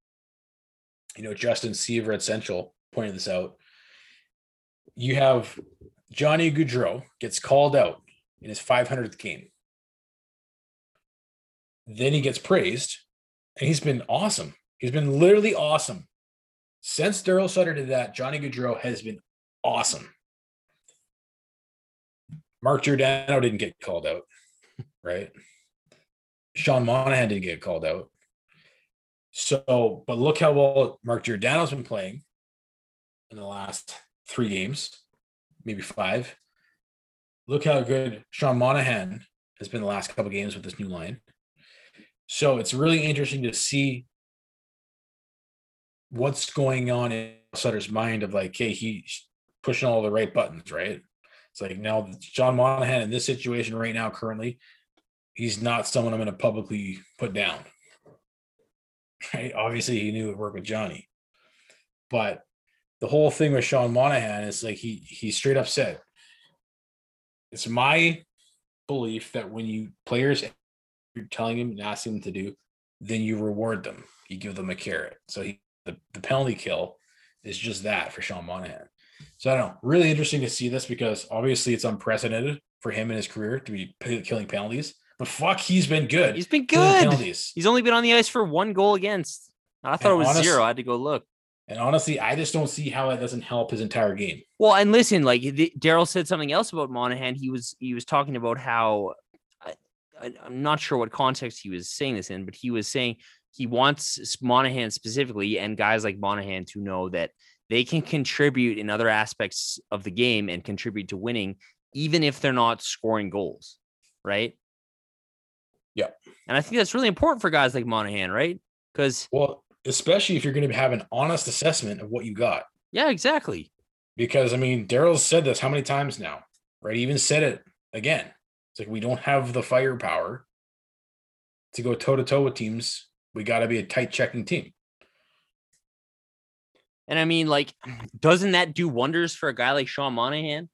you know Justin Seaver at Central pointed this out. You have Johnny Gaudreau gets called out in his 500th game. Then he gets praised, and he's been awesome. He's been literally awesome. Since Daryl Sutter did that, Johnny Gaudreau has been awesome. Mark Giordano didn't get called out, right? Sean Monahan didn't get called out. So, but look how well Mark Giordano's been playing in the last three games, maybe five. Look how good Sean Monahan has been the last couple games with this new line. So it's really interesting to see what's going on in Sutter's mind of like, hey, he's pushing all the right buttons, right? It's like now John Monahan in this situation right now, currently, he's not someone I'm going to publicly put down. Right? Obviously, he knew it would work with Johnny, but the whole thing with Sean Monahan is like he he straight up said, "It's my belief that when you players you're telling him and asking them to do, then you reward them. You give them a carrot. So he the, the penalty kill is just that for Sean Monahan. So I don't know. Really interesting to see this because obviously it's unprecedented for him in his career to be p- killing penalties. But fuck, he's been good. He's been good. Penalties. He's only been on the ice for one goal against. I thought And it was honest- zero. I had to go look. And honestly, I just don't see how that doesn't help his entire game. Well, and listen, like Daryl said something else about Monahan. He was he was talking about how I, I, I'm not sure what context he was saying this in, but he was saying he wants Monahan specifically and guys like Monahan to know that they can contribute in other aspects of the game and contribute to winning, even if they're not scoring goals, right? Yeah. And I think that's really important for guys like Monahan, right? Because Well, especially if you're going to have an honest assessment of what you got. yeah, exactly. Because I mean, Daryl's said this how many times now, right? He even said it again. It's like we don't have the firepower to go toe to toe with teams. We got to be a tight checking team. And I mean, like, doesn't that do wonders for a guy like Sean Monahan?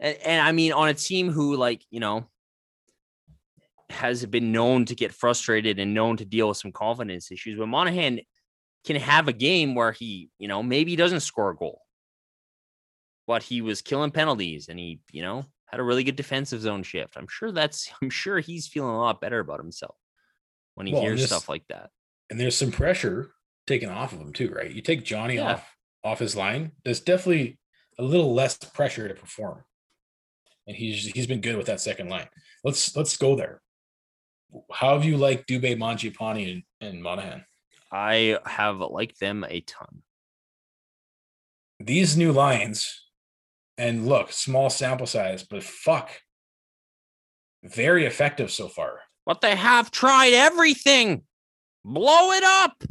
And, and I mean, on a team who, like, you know, has been known to get frustrated and known to deal with some confidence issues, but Monahan can have a game where he, you know, maybe he doesn't score a goal, but he was killing penalties and he, you know, had a really good defensive zone shift. I'm sure that's, I'm sure he's feeling a lot better about himself when he Well, hears stuff like that. And there's some pressure taken off of him too, right? You take Johnny Yeah. off off his line. There's definitely a little less pressure to perform. And he's he's been good with that second line. Let's let's go there. How have you liked Dubé, Mangiapane, and, and Monahan? I have liked them a ton. these new lines, and look, small sample size, but fuck, very effective so far. But they have tried everything. Blow it up.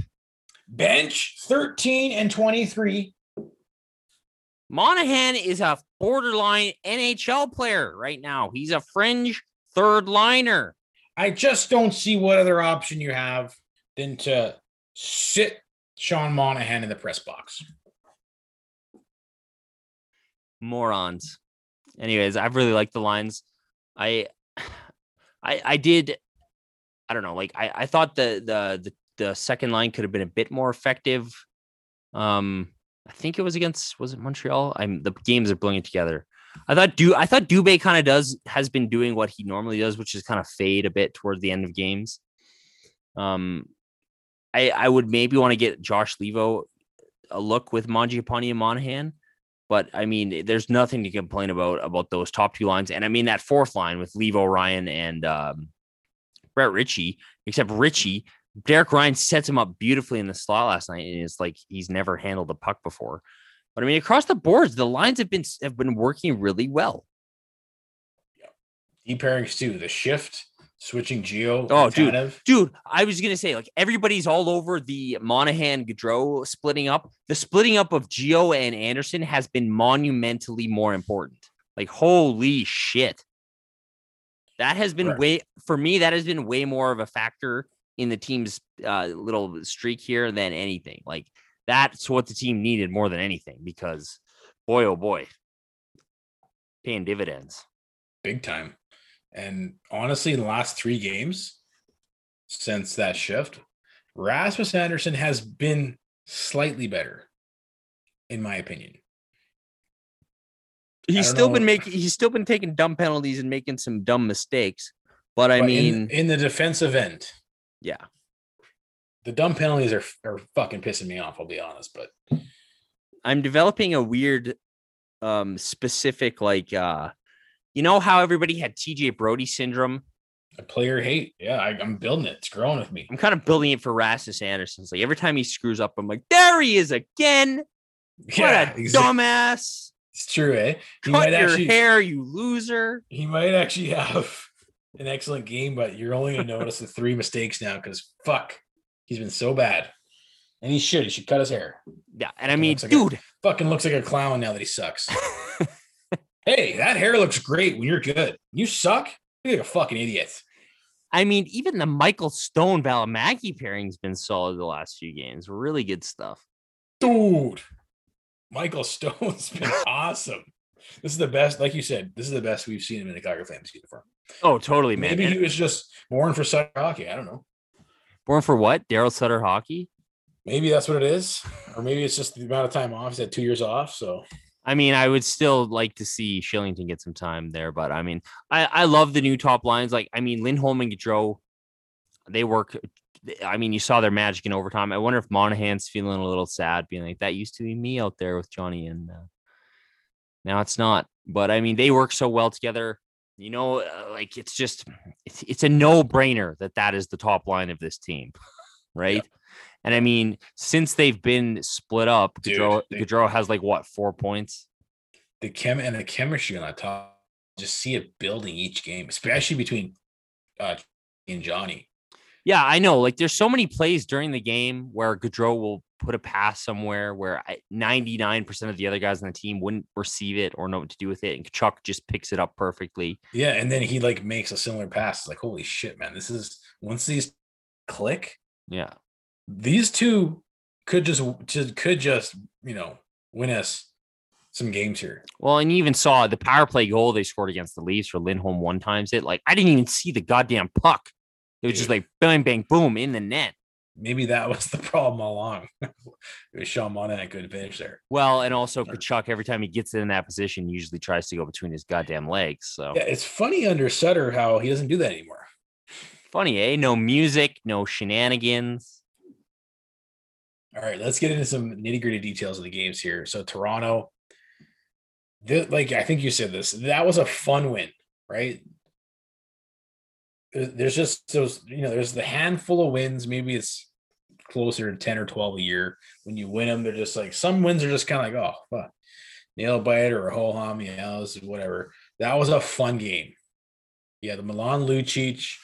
Bench 13 and 23. Monahan is a borderline NHL player right now. He's a fringe third liner. I just don't see what other option you have than to sit Sean Monahan in the press box. Morons. Anyways, I've really liked the lines. I I I did I don't know, like I, I thought the, the the the second line could have been a bit more effective. Um I think it was against was it Montreal? I'm the games are blowing together. I thought do I thought Dubé kind of does has been doing what he normally does, which is kind of fade a bit towards the end of games. Um, I I would maybe want to get Josh Leivo a look with Mangiapane and Monahan, but I mean, there's nothing to complain about about those top two lines, and I mean that fourth line with Leivo Ryan and um, Brett Ritchie, except Ritchie. Derek Ryan sets him up beautifully in the slot last night, and it's like he's never handled a puck before. But I mean, across the boards, the lines have been have been working really well. Deep pairings too. The shift, switching Gio. Oh, dude, dude, I was gonna say like everybody's all over the Monahan Gaudreau splitting up. The splitting up of Gio and Andersson has been monumentally more important. Like, holy shit. That has been right. way for me. That has been way more of a factor in the team's uh, little streak here than anything. Like that's what the team needed more than anything because boy oh boy paying dividends big time and honestly in the last three games since that shift rasmus Andersson has been slightly better in my opinion he's still know. been making he's still been taking dumb penalties and making some dumb mistakes but i but mean in, in the defensive end yeah the dumb penalties are are fucking pissing me off. I'll be honest, but I'm developing a weird, um, specific like, uh, you know how everybody had TJ Brody syndrome. A player hate, yeah, I, am building it. It's growing with me. I'm kind of building it for Rasmus Andersson's. Like every time he screws up, I'm like, there he is again. Yeah, what a exactly. dumbass. It's true, eh? He Cut your actually, hair, you loser. He might actually have an excellent game, but you're only gonna notice the three mistakes now because fuck, He's been so bad. And he should. He should cut his hair. Yeah. And I mean, like dude. A, fucking looks like a clown now that he sucks. hey, that hair looks great when you're good. You suck. You're like a fucking idiot. I mean, even the Michael Stone Valimaki pairing's been solid the last few games. Really good stuff. Dude. Michael Stone's been awesome. This is the best, like you said, this is the best we've seen him in a Calgary Flames uniform. Oh, totally, man. Maybe he was just born for Sutter hockey. I don't know. Born for what? Daryl Sutter hockey? Maybe that's what it is. Or maybe it's just the amount of time off. He's had two years off. So I mean, I would still like to see Shillington get some time there, but I mean, I, I love the new top lines. Like, I mean, Lindholm and Gaudreau, they work. I mean, you saw their magic in overtime. I wonder if Monahan's feeling a little sad, being like, that used to be me out there with Johnny, and uh, now it's not. But I mean, they work so well together you know, uh, like it's just it's, it's a no brainer that that is the top line of this team, right? Yep. And I mean, since they've been split up, Dude, Gaudreau, they, Gaudreau has like what four points. The chem and the chemistry on top, just see it building each game, especially between uh and Johnny. Yeah, I know. Like, there's so many plays during the game where Gaudreau will put a pass somewhere where 99% of the other guys on the team wouldn't receive it or know what to do with it. And Chuck just picks it up perfectly. Yeah. And then he like makes a similar pass. It's like, holy shit, man. This is once these click. Yeah. These two could just, could just, you know, win us some games here. Well, and you even saw the power play goal they scored against the Leafs for Lindholm one times it. Like, I didn't even see the goddamn puck. It was just like bang, bang, boom in the net maybe that was the problem all along. it was Sean Monahan couldn't finish there. Well, and also Tkachuk, every time he gets in that position, usually tries to go between his goddamn legs. So yeah, it's funny under Sutter how he doesn't do that anymore. Funny, eh? No music, no shenanigans. All right, let's get into some nitty gritty details of the games here. So Toronto, like I think you said this, that was a fun win, right? there's just those, you know, there's the handful of wins. Maybe it's closer to 10 or 12 a year. When you win them, they're just like some wins are just kind of like, oh, fuck, nail bite or a whole hom, you know, whatever. That was a fun game. Yeah, the Milan Lucic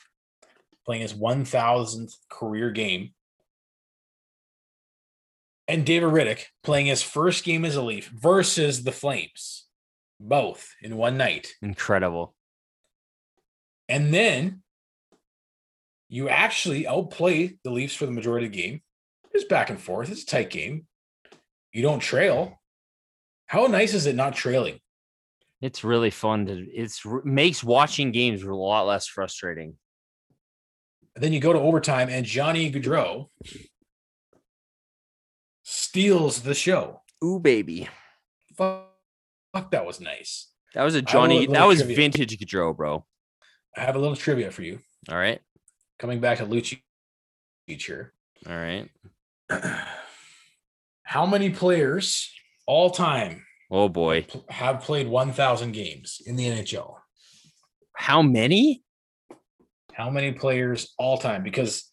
playing his 1000th career game. And David Rittich playing his first game as a Leaf versus the Flames, both in one night. Incredible. And then You actually outplay the Leafs for the majority of the game. It's back and forth. It's a tight game. You don't trail. How nice is it not trailing? It's really fun to. It's makes watching games a lot less frustrating. then you go to overtime, and Johnny Gaudreau steals the show. Ooh, baby. Fuck, fuck, that was nice. That was a have a Johnny. That was trivia. vintage Gaudreau, bro. I have a little trivia for you. All right. Coming back to Lucci here. All right. How many players all time Oh boy. have played 1,000 games in the NHL? How many? How many players all time? Because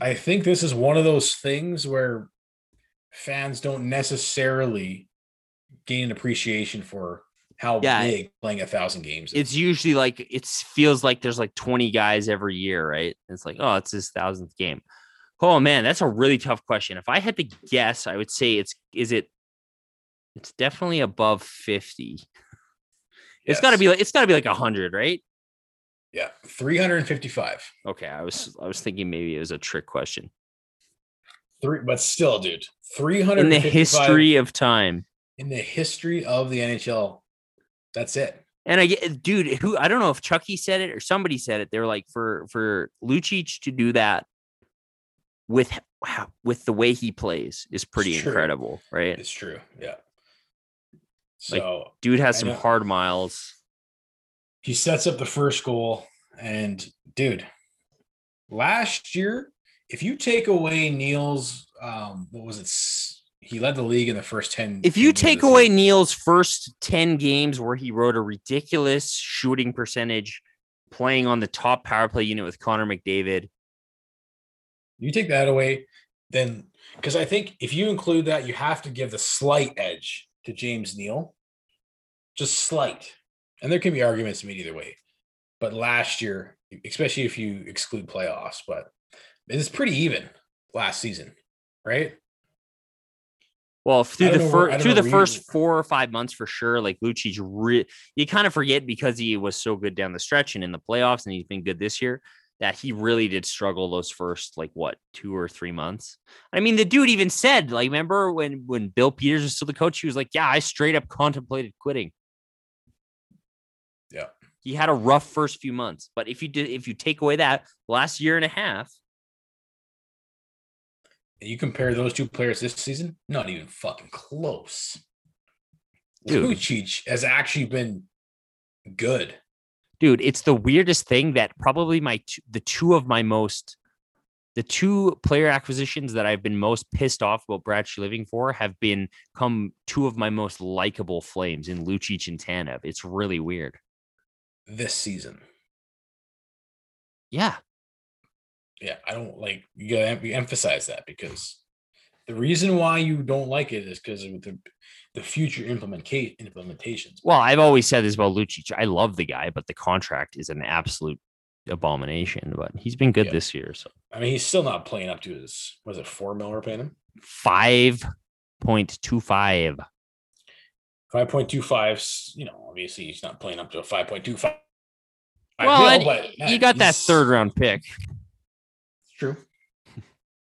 I think this is one of those things where fans don't necessarily gain an appreciation for how Yeah. big playing a thousand games is. It's usually like it feels like there's like 20 guys every year, right? It's like, oh, it's his thousandth game. Oh man, that's a really tough question. If I had to guess, I would say it's is it it's definitely above 50. It's gotta be like it's gotta be like hundred, right? yeah, 355. Okay, I was I was thinking maybe it was a trick question. Three, but still, dude, three hundred In the history of time. in the history of the NHL. That's it. And I get, dude, who I don't know if Chucky said it or somebody said it. They're like, for for Lucic to do that with wow, with the way he plays is pretty incredible, right? It's true. Yeah. Like, So Dude has some hard miles. he sets up the first goal, and dude, last year, if you take away Neal's, um, what was it? He led the league in the first ten. If you take away season. Neal's first 10 games where he wrote a ridiculous shooting percentage playing on the top power play unit with Connor McDavid, you take that away, then because I think if you include that, you have to give the slight edge to James Neal, just slight. And there can be arguments made either way. But last year, especially if you exclude playoffs, but it's pretty even last season, right? Well, through the know where- I first through the first four or five months for sure, like Lucic, re- you kind of forget because he was so good down the stretch and in the playoffs, and he's been good this year. That he really did struggle those first like what two or three months. I mean, the dude even said like, remember when when Bill Peters was still the coach, he was like, "Yeah, I straight up contemplated quitting." Yeah. he had a rough first few months, but if you did, if you take away that last year and a half, you compare those two players this season, not even fucking close. Dude. Lucic has actually been good. dude it's the weirdest thing that probably my t- the two of my most the two player acquisitions that i've been most pissed off about Brad Treliving for have been come two of my most likable flames in Lucic and Tanev. It's really weird. this season. Yeah. Yeah, I don't like you gotta em- emphasize that because the reason why you don't like it is because of the the future implementation implementations. Well, I've always said this about Lucic. I love the guy, but the contract is an absolute abomination. But he's been good Yeah. this year. So I mean, he's still not playing up to his was it four mil we're paying him? five point two five. Five point two five. You know, obviously he's not playing up to a five point two five. Well, and you got that third round pick. True.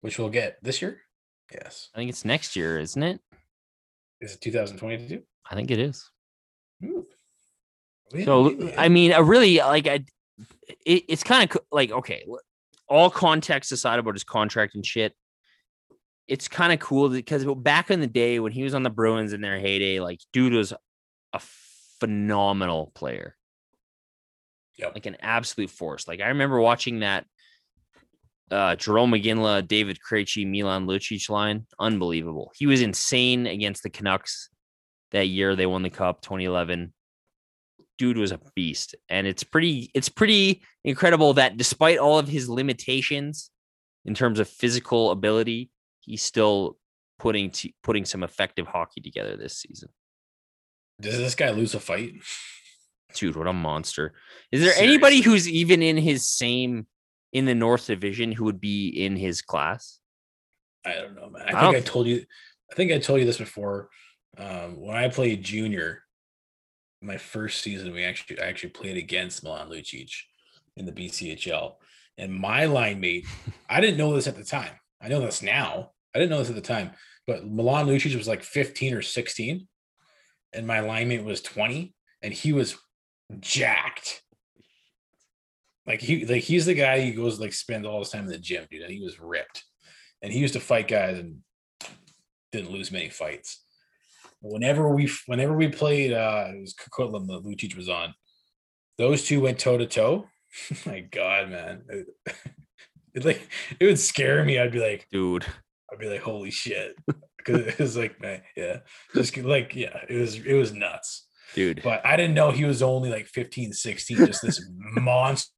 Which we'll get this year. Yes. I think it's next year, isn't it? Is it 2022? I think it is. Ooh. Yeah, So maybe, I mean, I really like I. It, it's kind of like okay, all context aside about his contract and shit. It's kind of cool because back in the day when he was on the Bruins in their heyday, like dude was a phenomenal player. Yep. Like an absolute force. Like I remember watching that uh Jerome McGinley, David Krejci, Milan Lucic line. Unbelievable. He was insane against the Canucks that year they won the cup 2011 dude was a beast and it's pretty it's pretty incredible that despite all of his limitations in terms of physical ability he's still putting t- putting some effective hockey together this season Does this guy lose a fight? dude what a monster is there anybody who's even in his same in the north division who would be in his class I don't know, man. I I think I told you. I think I told you this before. Um, when I played junior, my first season, we actually I actually played against Milan Lucic in the BCHL, And my line mate, I didn't know this at the time. I know this now. I didn't know this at the time, but Milan Lucic was like 15 or 16, and my line mate was 20, and he was jacked. Like he like he's the guy who goes like spends all his time in the gym, dude. And he was ripped. And he used to fight guys and didn't lose many fights. Whenever we whenever we played uh it was Coquitlam that Lucic was on, those two went toe to toe. My God, man. It, it like it would scare me. I'd be like, Dude. I'd be like, holy shit. Cause it was like, man, yeah. Just like, yeah, it was it was nuts. Dude. But I didn't know he was only like 15, 16, just this monster.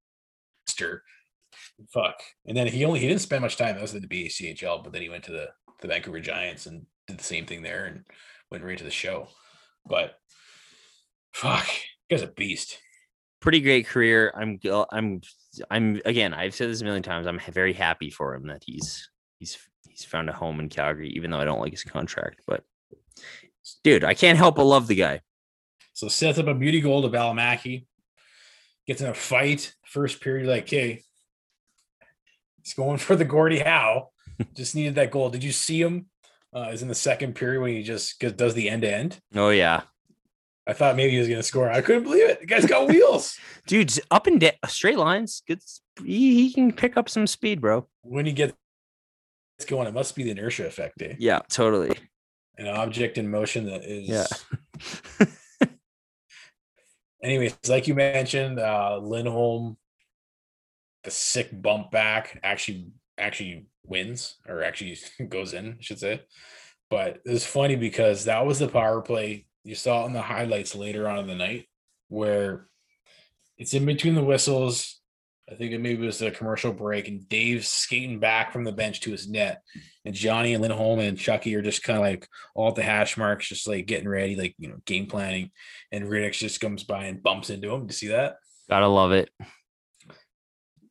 Fuck. And then he only he didn't spend much time. That was in the BCHL, but then he went to the the Vancouver Giants and did the same thing there and went right to the show. But fuck, guy's a beast. Pretty great career. I'm I'm I'm again, I've said this a million times. I'm very happy for him that he's he's he's found a home in Calgary, even though I don't like his contract. But dude, I can't help but love the guy. So sets up a beauty goal to Valimaki, gets in a fight. First period, like, hey, he's going for the Gordie Howe. just needed that goal. Did you see him? Uh, is in the second period when he just does the end to end. Oh yeah. I thought maybe he was going to score. I couldn't believe it. The guy's got wheels. Dude, up and down straight lines. Good he, he can pick up some speed, bro. when he gets going, it must be the inertia effect, eh? Yeah, totally. An object in motion that is. Yeah. Anyways, like you mentioned, uh, Lindholm, the sick bump back actually actually wins or actually goes in, I should say. But it's funny because that was the power play. You saw in the highlights later on in the night where it's in between the whistles. I think it maybe was a commercial break, and Dave's skating back from the bench to his net, and Johnny and Lindholm and Chucky are just kind of like all at the hash marks, just like getting ready, like you know, game planning. And Rittich just comes by and bumps into him. Do you see that? Gotta love it.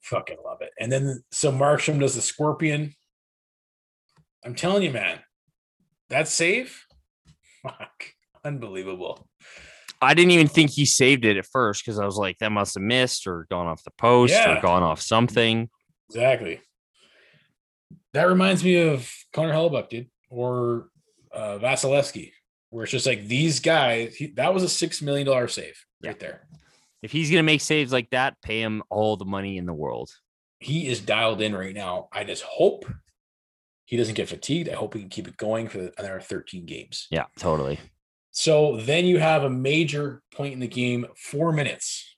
Fucking love it. And then so Markstrom does the scorpion. I'm telling you, man, that save, fuck, unbelievable. I didn't even think he saved it at first because I was like, that must have missed or gone off the post Yeah. or gone off something. Exactly. That reminds me of Connor Hellebuyck, dude, or uh, Vasilevskiy, where it's just like these guys. He, that was a six million dollar save Yeah. right there. If he's gonna make saves like that, pay him all the money in the world. He is dialed in right now. I just hope he doesn't get fatigued. I hope he can keep it going for another 13 games. Yeah, totally. So then you have a major point in the game, four minutes.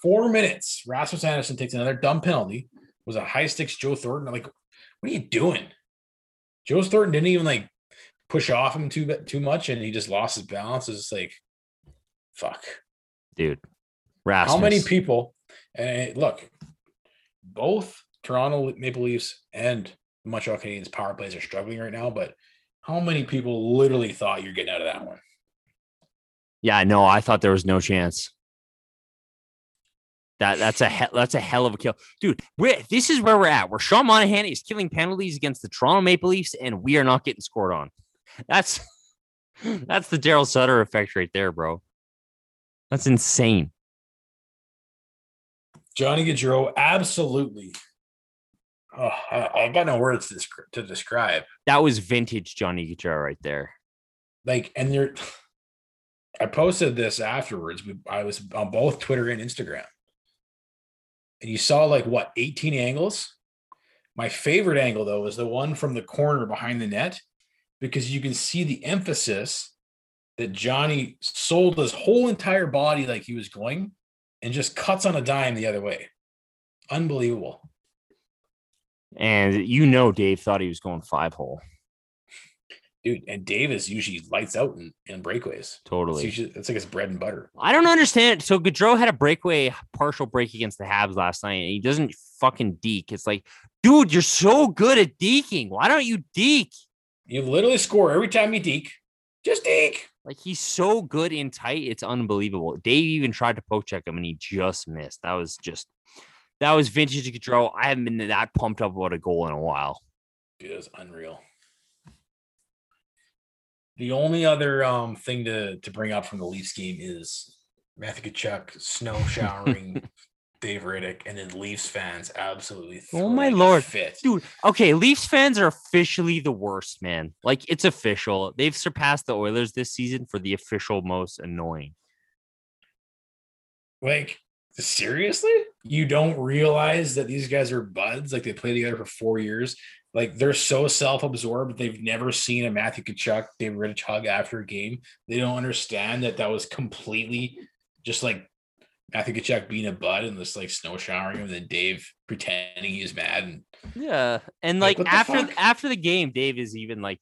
Four minutes. Rasmus Andersson takes another dumb penalty. Was a high sticks Joe Thornton. I'm like, what are you doing? Joe Thornton didn't even like push off him too too much, and he just lost his balance. It's like, fuck. Dude. Rasmus. How many people? And look, both Toronto Maple Leafs and the Montreal Canadiens power plays are struggling right now, but how many people literally thought you're getting out of that one? Yeah, no, I thought there was no chance. That that's a he- that's a hell of a kill, dude. We're, this is where we're at. Where Sean Monahan is killing penalties against the Toronto Maple Leafs, and we are not getting scored on. That's that's the Daryl Sutter effect right there, bro. That's insane. Johnny Gaudreau, absolutely. Oh, I, I got no words to, to describe. That was vintage Johnny Guitar right there. Like, and there, I posted this afterwards. We, I was on both Twitter and Instagram, and you saw like what 18 angles. My favorite angle though was the one from the corner behind the net, because you can see the emphasis that Johnny sold his whole entire body like he was going, and just cuts on a dime the other way. Unbelievable. And you know, Dave thought he was going five hole. dude. And Davis usually lights out in, in breakaways. It's, Totally. usually, it's like his bread and butter. I don't understand. So Gaudreau had a breakaway partial break against the Habs last night, and he doesn't fucking deke. It's like, dude, you're so good at deking. Why don't you deke? You literally score every time you deke. Just deke. Like he's so good in tight, it's unbelievable. Dave even tried to poke check him, and he just missed. That was just that was vintage control. I haven't been that pumped up about a goal in a while. Dude, it was unreal. The only other um thing to to bring up from the Leafs game is Matthew Tkachuk snow showering Dave Rittich, and then Leafs fans absolutely. Oh my lord. Fit. Dude, okay, Leafs fans are officially the worst, man. Like it's official. They've surpassed the Oilers this season for the official most annoying. Like seriously, you don't realize that these guys are buds. Like they played together for four years. Like they're so self-absorbed. They've never seen a Matthew Tkachuk, David Rittich hug after a game. They don't understand that that was completely just like Matthew Tkachuk being a bud and this like snow showering him, and then Dave pretending he's mad. And Yeah. And Like, like, what the after after the game, Dave is even like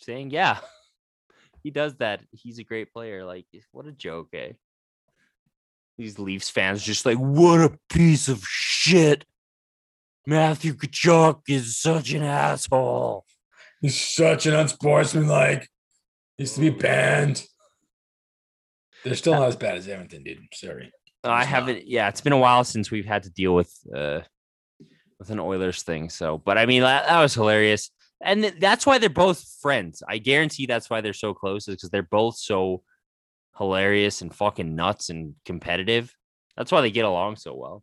saying, Yeah, he does that. He's a great player. Like, what a joke, eh? These Leafs fans just like, what a piece of shit. Matthew Tkachuk is such an asshole. he's such an unsportsmanlike. Needs to be banned. They're still not as bad as Edmonton, dude. Sorry. I It's not. haven't. Yeah, it's been a while since we've had to deal with uh with an Oilers thing. So, but I mean, that, that was hilarious, and th- that's why they're both friends. I guarantee that's why they're so close, is because they're both so hilarious and fucking nuts and competitive. That's why they get along so well.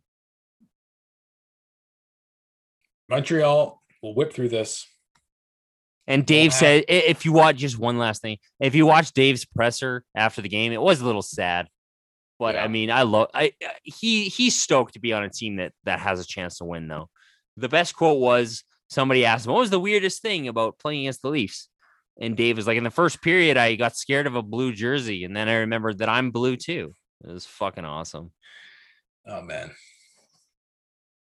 Montreal will whip through this. And Dave said, if you watch just one last thing, if you watch Dave's presser after the game, it was a little sad. But Yeah. I mean, I love I I- he he's stoked to be on a team that that has a chance to win though. The best quote was somebody asked him, What was the weirdest thing about playing against the Leafs? And Dave was like, In the first period, I got scared of a blue jersey, and then I remembered that I'm blue too. It was fucking awesome. Oh man.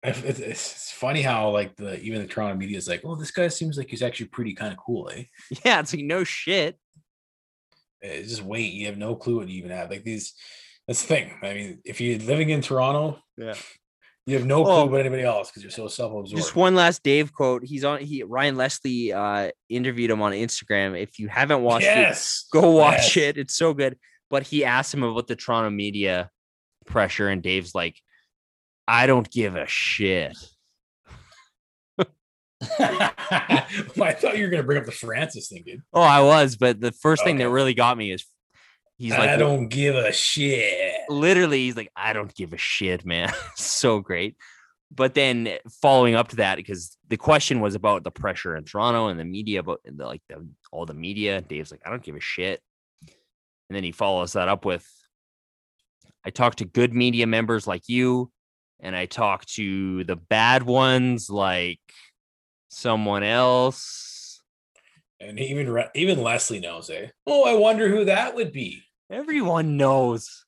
If- It's, it's funny how like the even the Toronto media is like, oh, this guy seems like he's actually pretty kind of cool, eh? Yeah, it's like no shit. Eh, Just wait, you have no clue what you even have. Like these, that's the thing. I mean, if you're living in Toronto, Yeah. You have no clue Oh. about anybody else because you're so self-absorbed. Just one last Dave quote. He's on he Ryan Leslie uh interviewed him on Instagram. If you haven't watched it, go watch Yes. it. It's so good. But he asked him about the Toronto media pressure, and Dave's like, I don't give a shit. Well, I thought you were gonna bring up the Francis thing, dude. Oh, I was, but the first thing that really got me is he's like, I don't give a shit. literally, he's like, I don't give a shit, man. so great. But then following up to that, because the question was about the pressure in Toronto and the media, about the, like the, all the media. Dave's like, I don't give a shit. And then he follows that up with, I talk to good media members like you, and I talk to the bad ones like someone else. And even even Leslie knows, eh? Oh, I wonder who that would be. Everyone knows.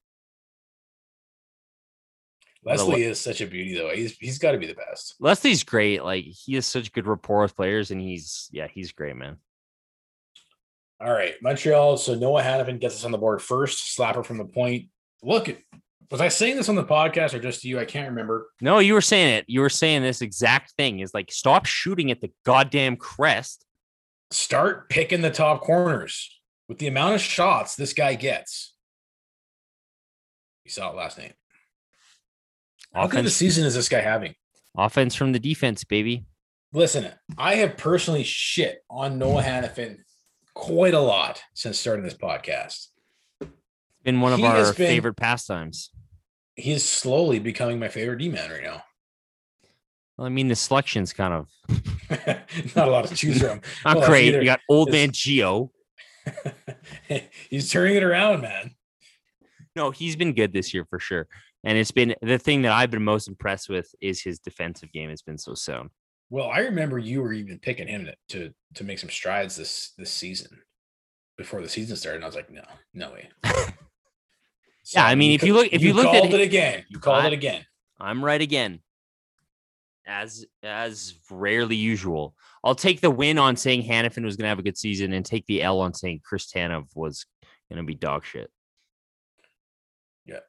Leslie is such a beauty, though. He's he's got to be the best. Leslie's great. Like he has such good rapport with players, and he's yeah, he's great, man. All right, Montreal. So Noah Hanifin gets us on the board first. Slapper from the point. Look, was I saying this on the podcast or just to you? I can't remember. No, you were saying it. You were saying this exact thing. Is like stop shooting at the goddamn crest. Start picking the top corners with the amount of shots this guy gets. You saw it last night. How good a season is this guy having? offense from the defense, baby. Listen, I have personally shit on Noah Hanifin quite a lot since starting this podcast. Been one of He our been- favorite pastimes. He is slowly becoming my favorite D man right now. Well, I mean, the selection's kind of Not a lot to choose from. not Well, great. You got old man Gio. He's turning it around, man. No, he's been good this year for sure. And it's been the thing that I've been most impressed with is his defensive game has been so sound. Well, I remember you were even picking him to to, to make some strides this this season before the season started. And I was like, no, no way. So, Yeah, I mean, if you look- if you looked at called it- it again, you called I- it again. I'm right again. As as rarely usual. I'll take the win on saying Hanifin was gonna have a good season and take the L on saying Chris Tanev was gonna be dog shit. Yeah.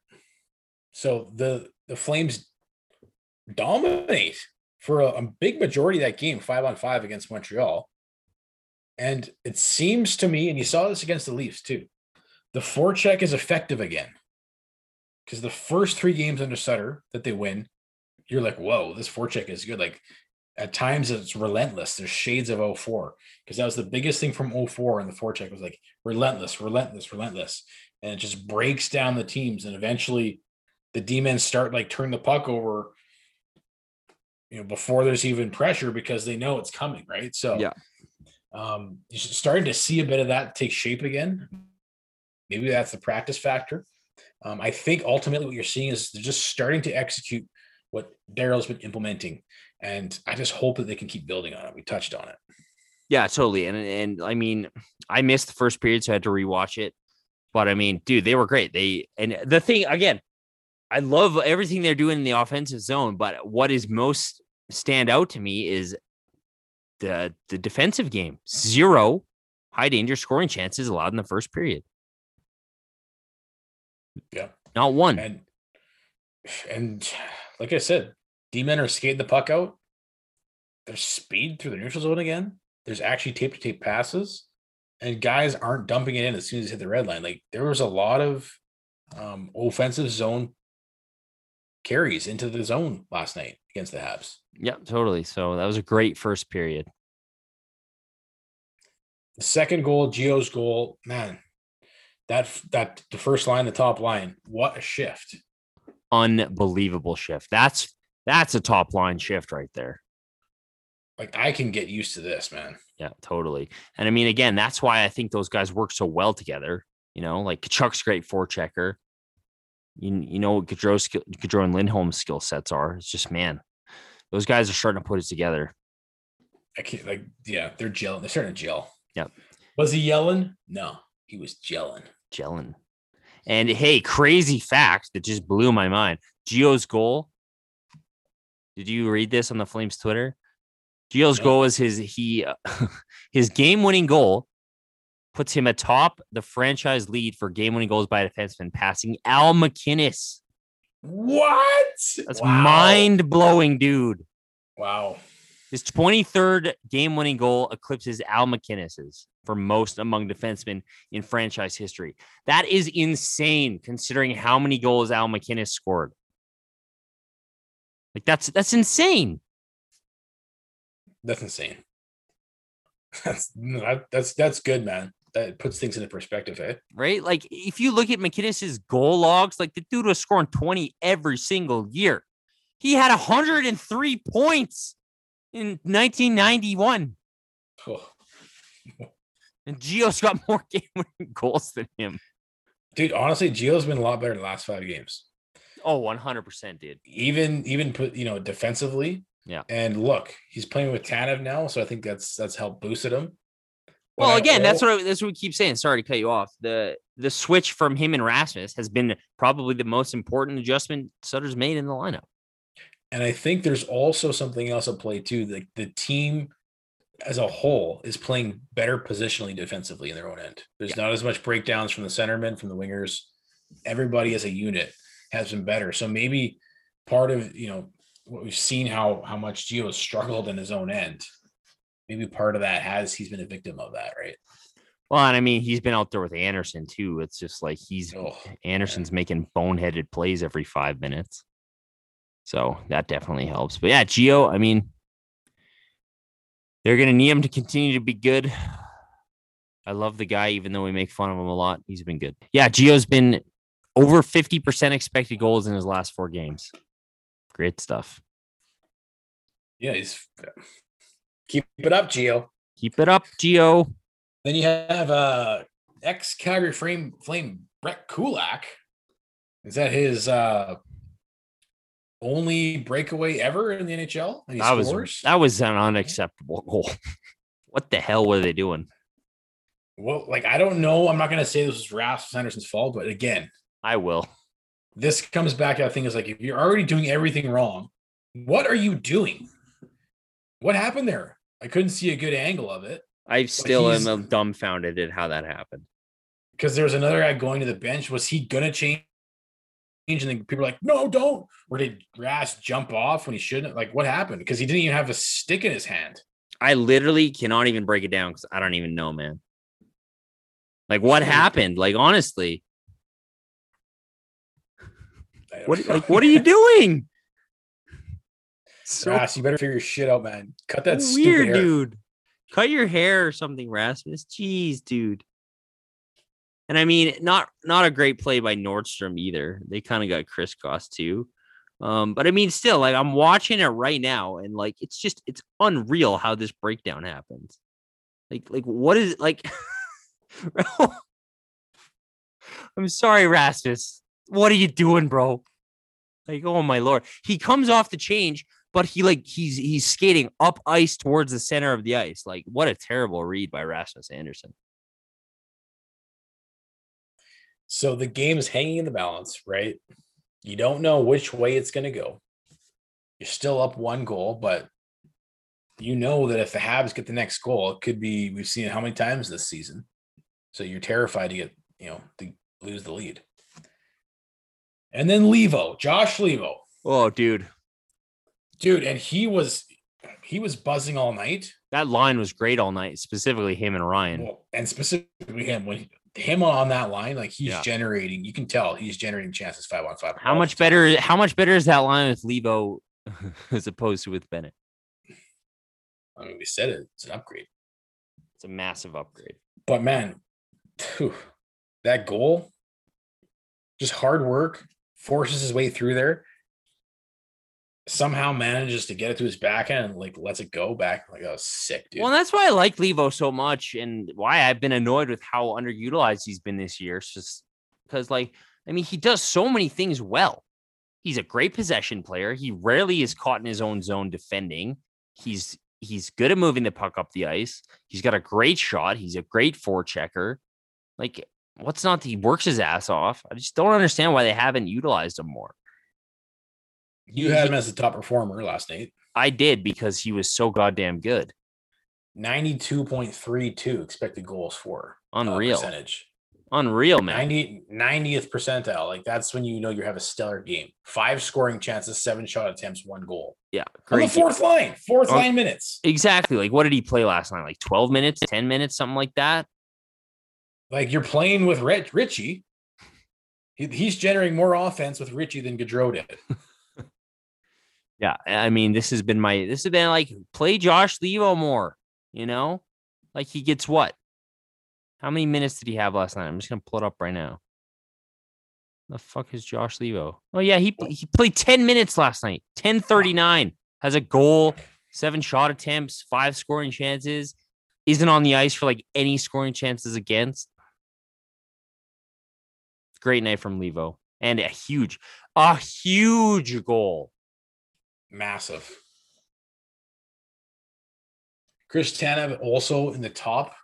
So the the Flames dominate for a, a big majority of that game, five on five against Montreal. And it seems to me, and you saw this against the Leafs too, the forecheck is effective again. Because the first three games under Sutter that they win, you're like, whoa, this forecheck is good. Like at times it's relentless. There's shades of 04. Because that was the biggest thing from 04 and the forecheck was like relentless, relentless, relentless. And it just breaks down the teams. And eventually the D-men start like turn the puck over, you know, before there's even pressure because they know it's coming, right? So Yeah. um, you're starting to see a bit of that take shape again. Maybe that's the practice factor. Um, I think ultimately what you're seeing is they're just starting to execute what Daryl's been implementing, and I just hope that they can keep building on it. We touched on it. Yeah, totally. And and I mean, I missed the first period, so I had to rewatch it. But I mean, dude, they were great. They and the thing again, I love everything they're doing in the offensive zone. But what is most stand out to me is the the defensive game. Zero high danger scoring chances allowed in the first period. Yeah. Not one. And and like I said, D men are skating the puck out. There's speed through the neutral zone again. There's actually tape to tape passes, and guys aren't dumping it in as soon as they hit the red line. Like there was a lot of um, offensive zone carries into the zone last night against the Habs. Yeah, totally. So that was a great first period. The second goal, Gio's goal, man, that that the first line, the top line, what a shift! Unbelievable shift. That's that's a top line shift right there. Like I can get used to this, man. Yeah, totally. And I mean, again, that's why I think those guys work so well together. You know, like Tkachuk's great forechecker. You, you know what Gaudreau, Gaudreau and Lindholm's skill sets are. It's just, man, those guys are starting to put it together. I can't like, yeah, they're gelling. They're starting to gel. Yep. Was he yelling? No, he was gelling. Gelling. And hey, crazy fact that just blew my mind. Gio's goal. Did you read this on the Flames Twitter? Gio's No. goal is his he uh, his game winning goal puts him atop the franchise lead for game winning goals by a defenseman, passing Al MacInnis. What? That's Wow. mind blowing, dude. Wow. His 23rd game winning goal eclipses Al MacInnis's for most among defensemen in franchise history. That is insane considering how many goals Al MacInnis scored. Like that's that's insane. That's insane. That's that, that's that's good, man. That puts things into perspective, eh? right? Like if you look at MacInnis's goal logs, like the dude was scoring 20 every single year. He had 103 points in 1991, Oh. And Gio's got more game winning goals than him. Dude, honestly, Gio's been a lot better the last five games. Oh, 100% dude. Even even put you know defensively. Yeah. And look, he's playing with Tanev now, so I think that's that's helped boosted him. Well, I- again, that's what I, that's what we keep saying. Sorry to cut you off. The the switch from him and Rasmus has been probably the most important adjustment Sutter's made in the lineup. And I think there's also something else at play too. The the team as a whole is playing better positionally defensively in their own end. There's not as much breakdowns from the centermen, from the wingers. Everybody as a unit has been better. So maybe part of you know what we've seen how how much Gio has struggled in his own end. Maybe part of that has he's been a victim of that, right? Well, and I mean, he's been out there with Andersson too. It's just like he's Oh, Andersson's making boneheaded plays every five minutes. So that definitely helps. But yeah, Gio, I mean, they're going to need him to continue to be good. I love the guy, even though we make fun of him a lot. He's been good. Yeah, Gio's been over 50% expected goals in his last four games. Great stuff. yeah, he's keep it up, Gio. Keep it up, Gio. Then you have uh ex Calgary frame flame Brett Kulak. Is that his uh only breakaway ever in the NHL? That was that was an unacceptable goal. what the hell were they doing? well, like I don't know. I'm not gonna say this was Rasmus Andersson's fault, but again, I will. this comes back to that thing is like if you're already doing everything wrong, what are you doing? What happened there? I couldn't see a good angle of it I still am dumbfounded at how that happened. because there was another guy going to the bench. Was he gonna change? And then people are like, no, don't. Or did Ras jump off when he shouldn't? Like, what happened? Because he didn't even have a stick in his hand. I literally cannot even break it down because I don't even know, man. Like what happened? Like honestly, what like what are you doing? So Ras, you better figure your shit out, man. Cut that stupid weird, dude. Cut your hair or something, Rasmus. Jeez, dude. And I mean, not not a great play by Nordstrom either. They kind of got crisscrossed too. Um, but I mean, still, like I'm watching it right now, and like it's just it's unreal how this breakdown happens. Like, like what is it like? I'm sorry, Rasmus. What are you doing, bro? Like, oh my lord. He comes off the change, but he like he's he's skating up ice towards the center of the ice. Like, what a terrible read by Rasmus Andersson. So the game is hanging in the balance, right? You don't know which way it's going to go. You're still up one goal, but you know that if the Habs get the next goal, it could be we've seen it how many times this season. So you're terrified to get, you know, to lose the lead. And then Leivo, Josh Leivo. Oh, dude. Dude, and he was he was buzzing all night. That line was great all night, specifically him and Ryan. Well, and specifically him when him on that line, like he's Yeah. generating, you can tell he's generating chances five on five. How much better? How much better is that line with Leivo as opposed to with Bennett? I mean, we said it, it's an upgrade. It's a massive upgrade. But man, phew, that goal, just hard work, forces his way through there. Somehow manages to get it to his backhand and like lets it go back. Like, oh, sick, dude. Well, that's why I like Leivo so much, and why I've been annoyed with how underutilized he's been this year. It's just because, like, I mean, he does so many things well. He's a great possession player. He rarely is caught in his own zone defending. He's he's good at moving the puck up the ice. He's got a great shot. He's a great forechecker. Like, what's not? He works his ass off. I just don't understand why they haven't utilized him more. You had him as the top performer last night. I did because he was so goddamn good. 92.32 expected goals for uh, Unreal. percentage. Unreal, man. 90, 90th percentile. Like that's when you know you have a stellar game. Five scoring chances, seven shot attempts, one goal. Yeah. On the Great. game. fourth line, fourth On- line minutes. Exactly. Like, what did he play last night? Like 12 minutes, 10 minutes, something like that. Like you're playing with Rich, Richie. He, he's generating more offense with Richie than Gaudreau did. Yeah. I mean, this has been my, this has been like, play Josh Leivo more, you know? Like, he gets what? How many minutes did he have last night? I'm just to pull it up right now. The fuck is Josh Leivo? Oh, yeah. He, he played 10 minutes last night, 1039, has a goal, seven shot attempts, five scoring chances, isn't on the ice for like any scoring chances against. Great night from Leivo and a huge, a huge goal. Massive. Chris Tanev also in the top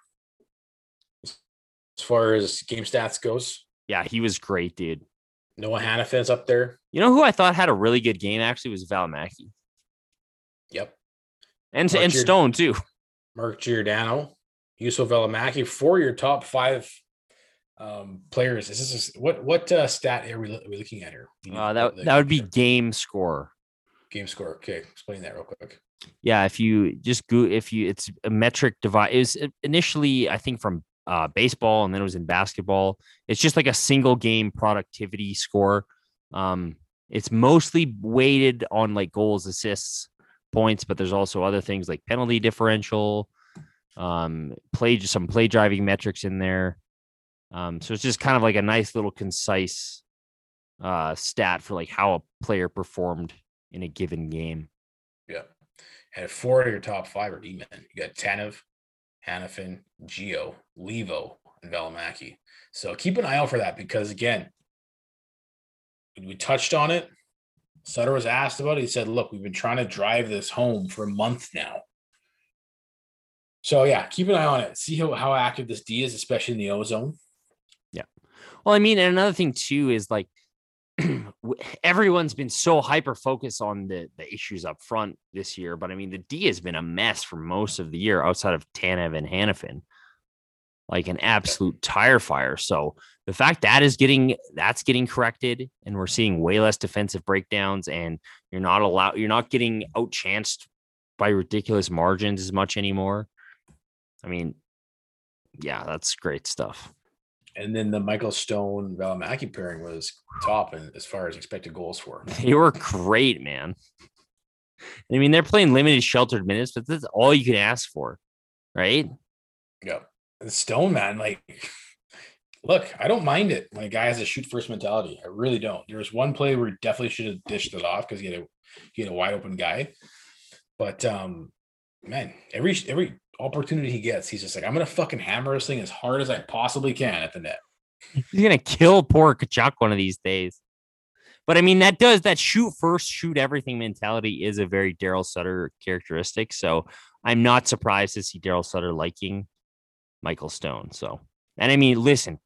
as far as game stats goes. Yeah, he was great, dude. Noah Hanifin's up there. You know who I thought had a really good game actually was Valimaki Yep. and Mark and Giord- Stone too. Mark Giordano, Yusuf Valimaki, for your top five um, players. Is this what what uh, stat are we, are we looking at here? You need Uh, that that would be game score. Game score. Okay, explain that real quick. Yeah, if you just go, if you, it's a metric device. It was initially, I think, from uh, baseball, and then it was in basketball. It's just like a single game productivity score. Um, it's mostly weighted on like goals, assists, points, but there's also other things like penalty differential, um, play some play driving metrics in there. Um, so it's just kind of like a nice little concise uh, stat for like how a player performed in a given game. Yeah. And four of your top five are D men. You got Tanev, Hanifin, Gio, Leivo, and Valimaki. So keep an eye out for that because again, we- touched on it. Sutter was asked about it. He said, Look, we've been trying to drive this home for a month now. So yeah, keep an eye on it. See how, how active this D is, especially in the ozone. Yeah. Well, I mean, and another thing too is like everyone's been so hyper focused on the the issues up front this year, but I mean, the D has been a mess for most of the year outside of Tanev and Hanifin, like an absolute tire fire. So the fact that is getting that's getting corrected, and we're seeing way less defensive breakdowns, and you're not allowed, you're not getting outchanced by ridiculous margins as much anymore. I mean, yeah, that's great stuff. And then the Michael Stone Valimaki pairing was top and as far as expected goals for. They were great, man. I mean, they're playing limited sheltered minutes, but that's all you can ask for, right? Yeah. And Stone, man, like look, I don't mind it when a guy has a shoot first mentality. I really don't. There was one play where he definitely should have dished it off because he had a he had a wide open guy. But um, man, every every opportunity he gets, he's just like, I'm gonna fucking hammer this thing as hard as I possibly can at the net. He's gonna kill poor Tkachuk one of these days. But I mean, that does that shoot first, shoot everything mentality is a very Daryl Sutter characteristic. So I'm not surprised to see Daryl Sutter liking Michael Stone. So, and I mean, listen,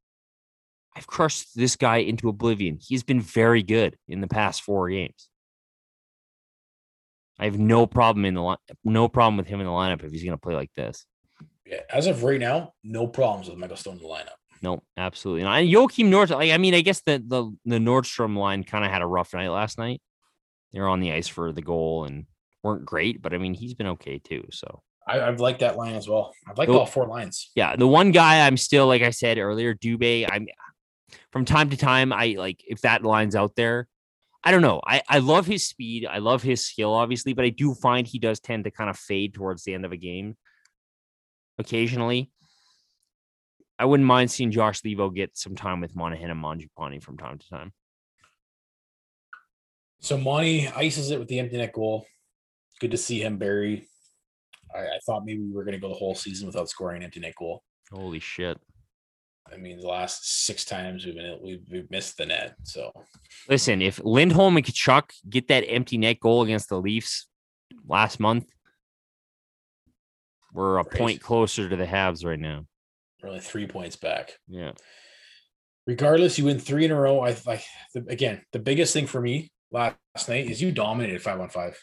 I've crushed this guy into oblivion. He's been very good in the past four games. I have no problem in the line, no problem with him in the lineup if he's going to play like this. Yeah, as of right now, no problems with Michael Stone in the lineup. No, absolutely not. And Joakim Nordstrom, like, I mean, I guess the the the Nordstrom line kind of had a rough night last night. They were on the ice for the goal and weren't great, but I mean, he's been okay too. So I, I've liked that line as well. I've liked all four lines. Yeah, the one guy I'm still like I said earlier, Dubé. I'm from time to time. I like if that line's out there. I don't know. I, I love his speed. I love his skill, obviously, but I do find he does tend to kind of fade towards the end of a game occasionally. I wouldn't mind seeing Josh Leivo get some time with Monahan and Mangiapane from time to time. So Monty ices it with the empty net goal. Good to see him bury. I, I thought maybe we were going to go the whole season without scoring an empty net goal. Holy shit! I mean, the last six times we've been we've, we've missed the net. So listen, if Lindholm and Tkachuk get that empty net goal against the Leafs last month, we're a right. point closer to the Habs right now. We're only three points back. Yeah. Regardless, you win three in a row. I like again the biggest thing for me last night is you dominated five on five.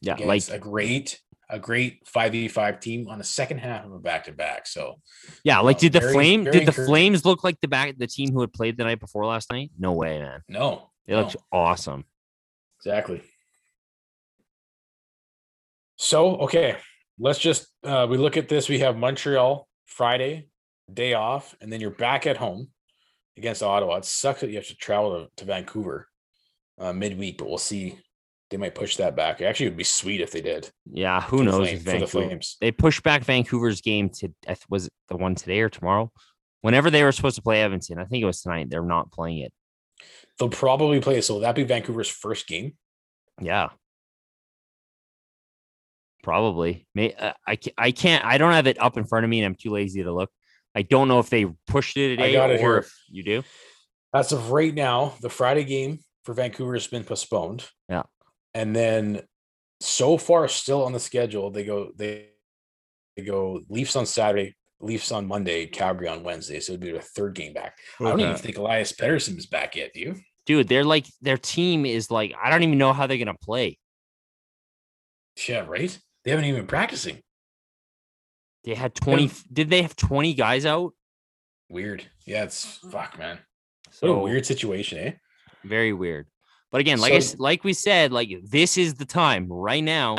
Yeah, like a great a great 5v5 team on the second half of a back to back. So yeah, like uh, did the very, flame very did the flames look like the back the team who had played the night before last night? No way, man. No. They no. looked awesome. Exactly. So okay, let's just uh we look at this. We have Montreal Friday, day off, and then you're back at home against Ottawa. It sucks that you have to travel to, to Vancouver uh, midweek, but we'll see they might push that back. Actually, it would be sweet if they did. Yeah, who knows? The Flame, Vancouver, the they pushed back Vancouver's game to was it the one today or tomorrow? Whenever they were supposed to play Edmonton, I think it was tonight. They're not playing it. They'll probably play. So will that be Vancouver's first game? Yeah, probably. May uh, I I can't. I don't have it up in front of me, and I'm too lazy to look. I don't know if they pushed it today I got it or here. if you do. As of right now, the Friday game for Vancouver has been postponed. Yeah and then so far still on the schedule they go they, they go leafs on saturday leafs on monday calgary on wednesday so it'd be their third game back. Okay. i don't even think elias pettersson is back yet do you? Dude they're like their team is like i don't even know how they're gonna play. Yeah right? They haven't even been practicing. They had 20 did they have 20 guys out? Weird. Yeah it's fuck man. So what a weird situation eh? Very weird but again, like so, I, like we said, like this is the time right now.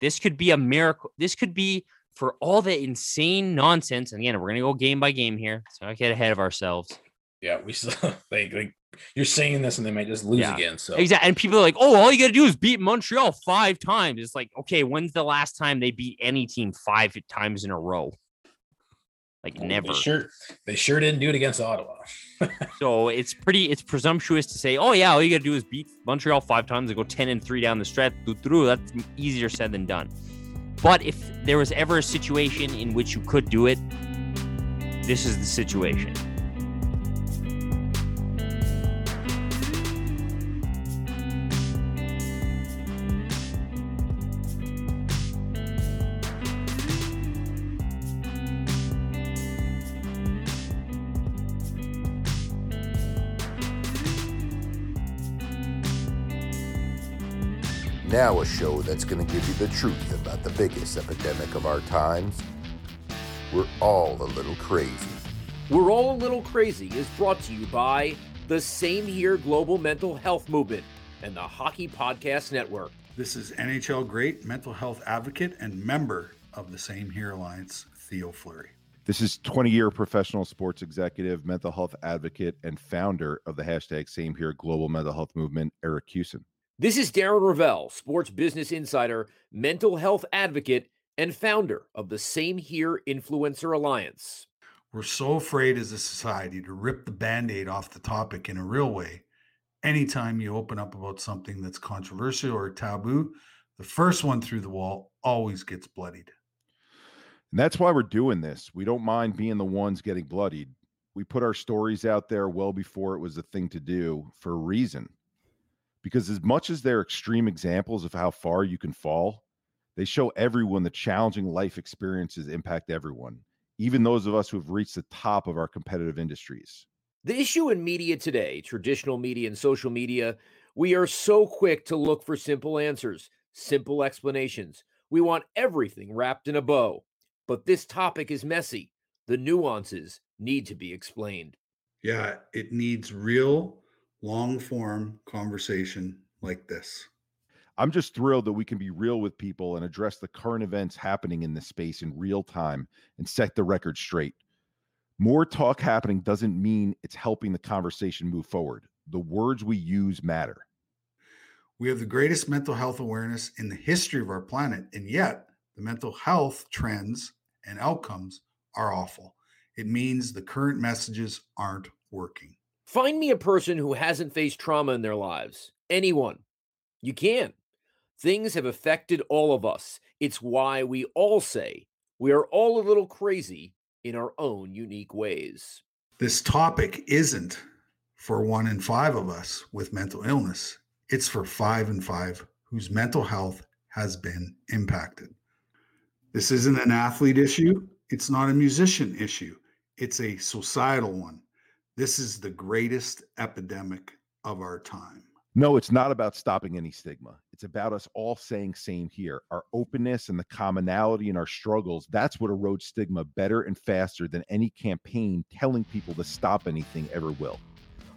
This could be a miracle. This could be for all the insane nonsense. And again, we're gonna go game by game here, so I get ahead of ourselves. Yeah, we still like like you're saying this and they might just lose yeah. again. So exactly, and people are like, "Oh, all you got to do is beat Montreal five times." It's like, okay, when's the last time they beat any team five times in a row? Like never. They sure, they sure didn't do it against Ottawa. so it's pretty, it's presumptuous to say, oh yeah, all you got to do is beat Montreal five times and go ten and three down the stretch. That's easier said than done. But if there was ever a situation in which you could do it, this is the situation. Now, a show that's going to give you the truth about the biggest epidemic of our times. We're all a little crazy. We're All a Little Crazy is brought to you by the Same Here Global Mental Health Movement and the Hockey Podcast Network. This is NHL great mental health advocate and member of the Same Here Alliance, Theo Fleury. This is 20 year professional sports executive, mental health advocate, and founder of the hashtag Same Here Global Mental Health Movement, Eric Hewson. This is Darren Ravel, sports business insider, mental health advocate, and founder of the Same Here Influencer Alliance. We're so afraid as a society to rip the band aid off the topic in a real way. Anytime you open up about something that's controversial or taboo, the first one through the wall always gets bloodied. And that's why we're doing this. We don't mind being the ones getting bloodied. We put our stories out there well before it was a thing to do for a reason. Because as much as they're extreme examples of how far you can fall, they show everyone the challenging life experiences impact everyone, even those of us who have reached the top of our competitive industries. The issue in media today, traditional media and social media, we are so quick to look for simple answers, simple explanations. We want everything wrapped in a bow. But this topic is messy. The nuances need to be explained. Yeah, it needs real long form conversation like this. I'm just thrilled that we can be real with people and address the current events happening in this space in real time and set the record straight. More talk happening doesn't mean it's helping the conversation move forward. The words we use matter. We have the greatest mental health awareness in the history of our planet, and yet the mental health trends and outcomes are awful. It means the current messages aren't working. Find me a person who hasn't faced trauma in their lives. Anyone. You can. Things have affected all of us. It's why we all say we are all a little crazy in our own unique ways. This topic isn't for one in five of us with mental illness, it's for five in five whose mental health has been impacted. This isn't an athlete issue, it's not a musician issue, it's a societal one. This is the greatest epidemic of our time. No, it's not about stopping any stigma. It's about us all saying same here. Our openness and the commonality in our struggles, that's what erodes stigma better and faster than any campaign telling people to stop anything ever will.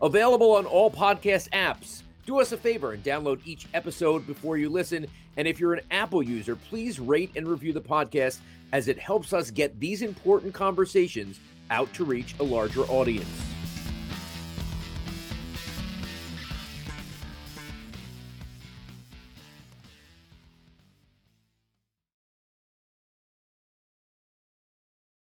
Available on all podcast apps. Do us a favor and download each episode before you listen. And if you're an Apple user, please rate and review the podcast as it helps us get these important conversations out to reach a larger audience.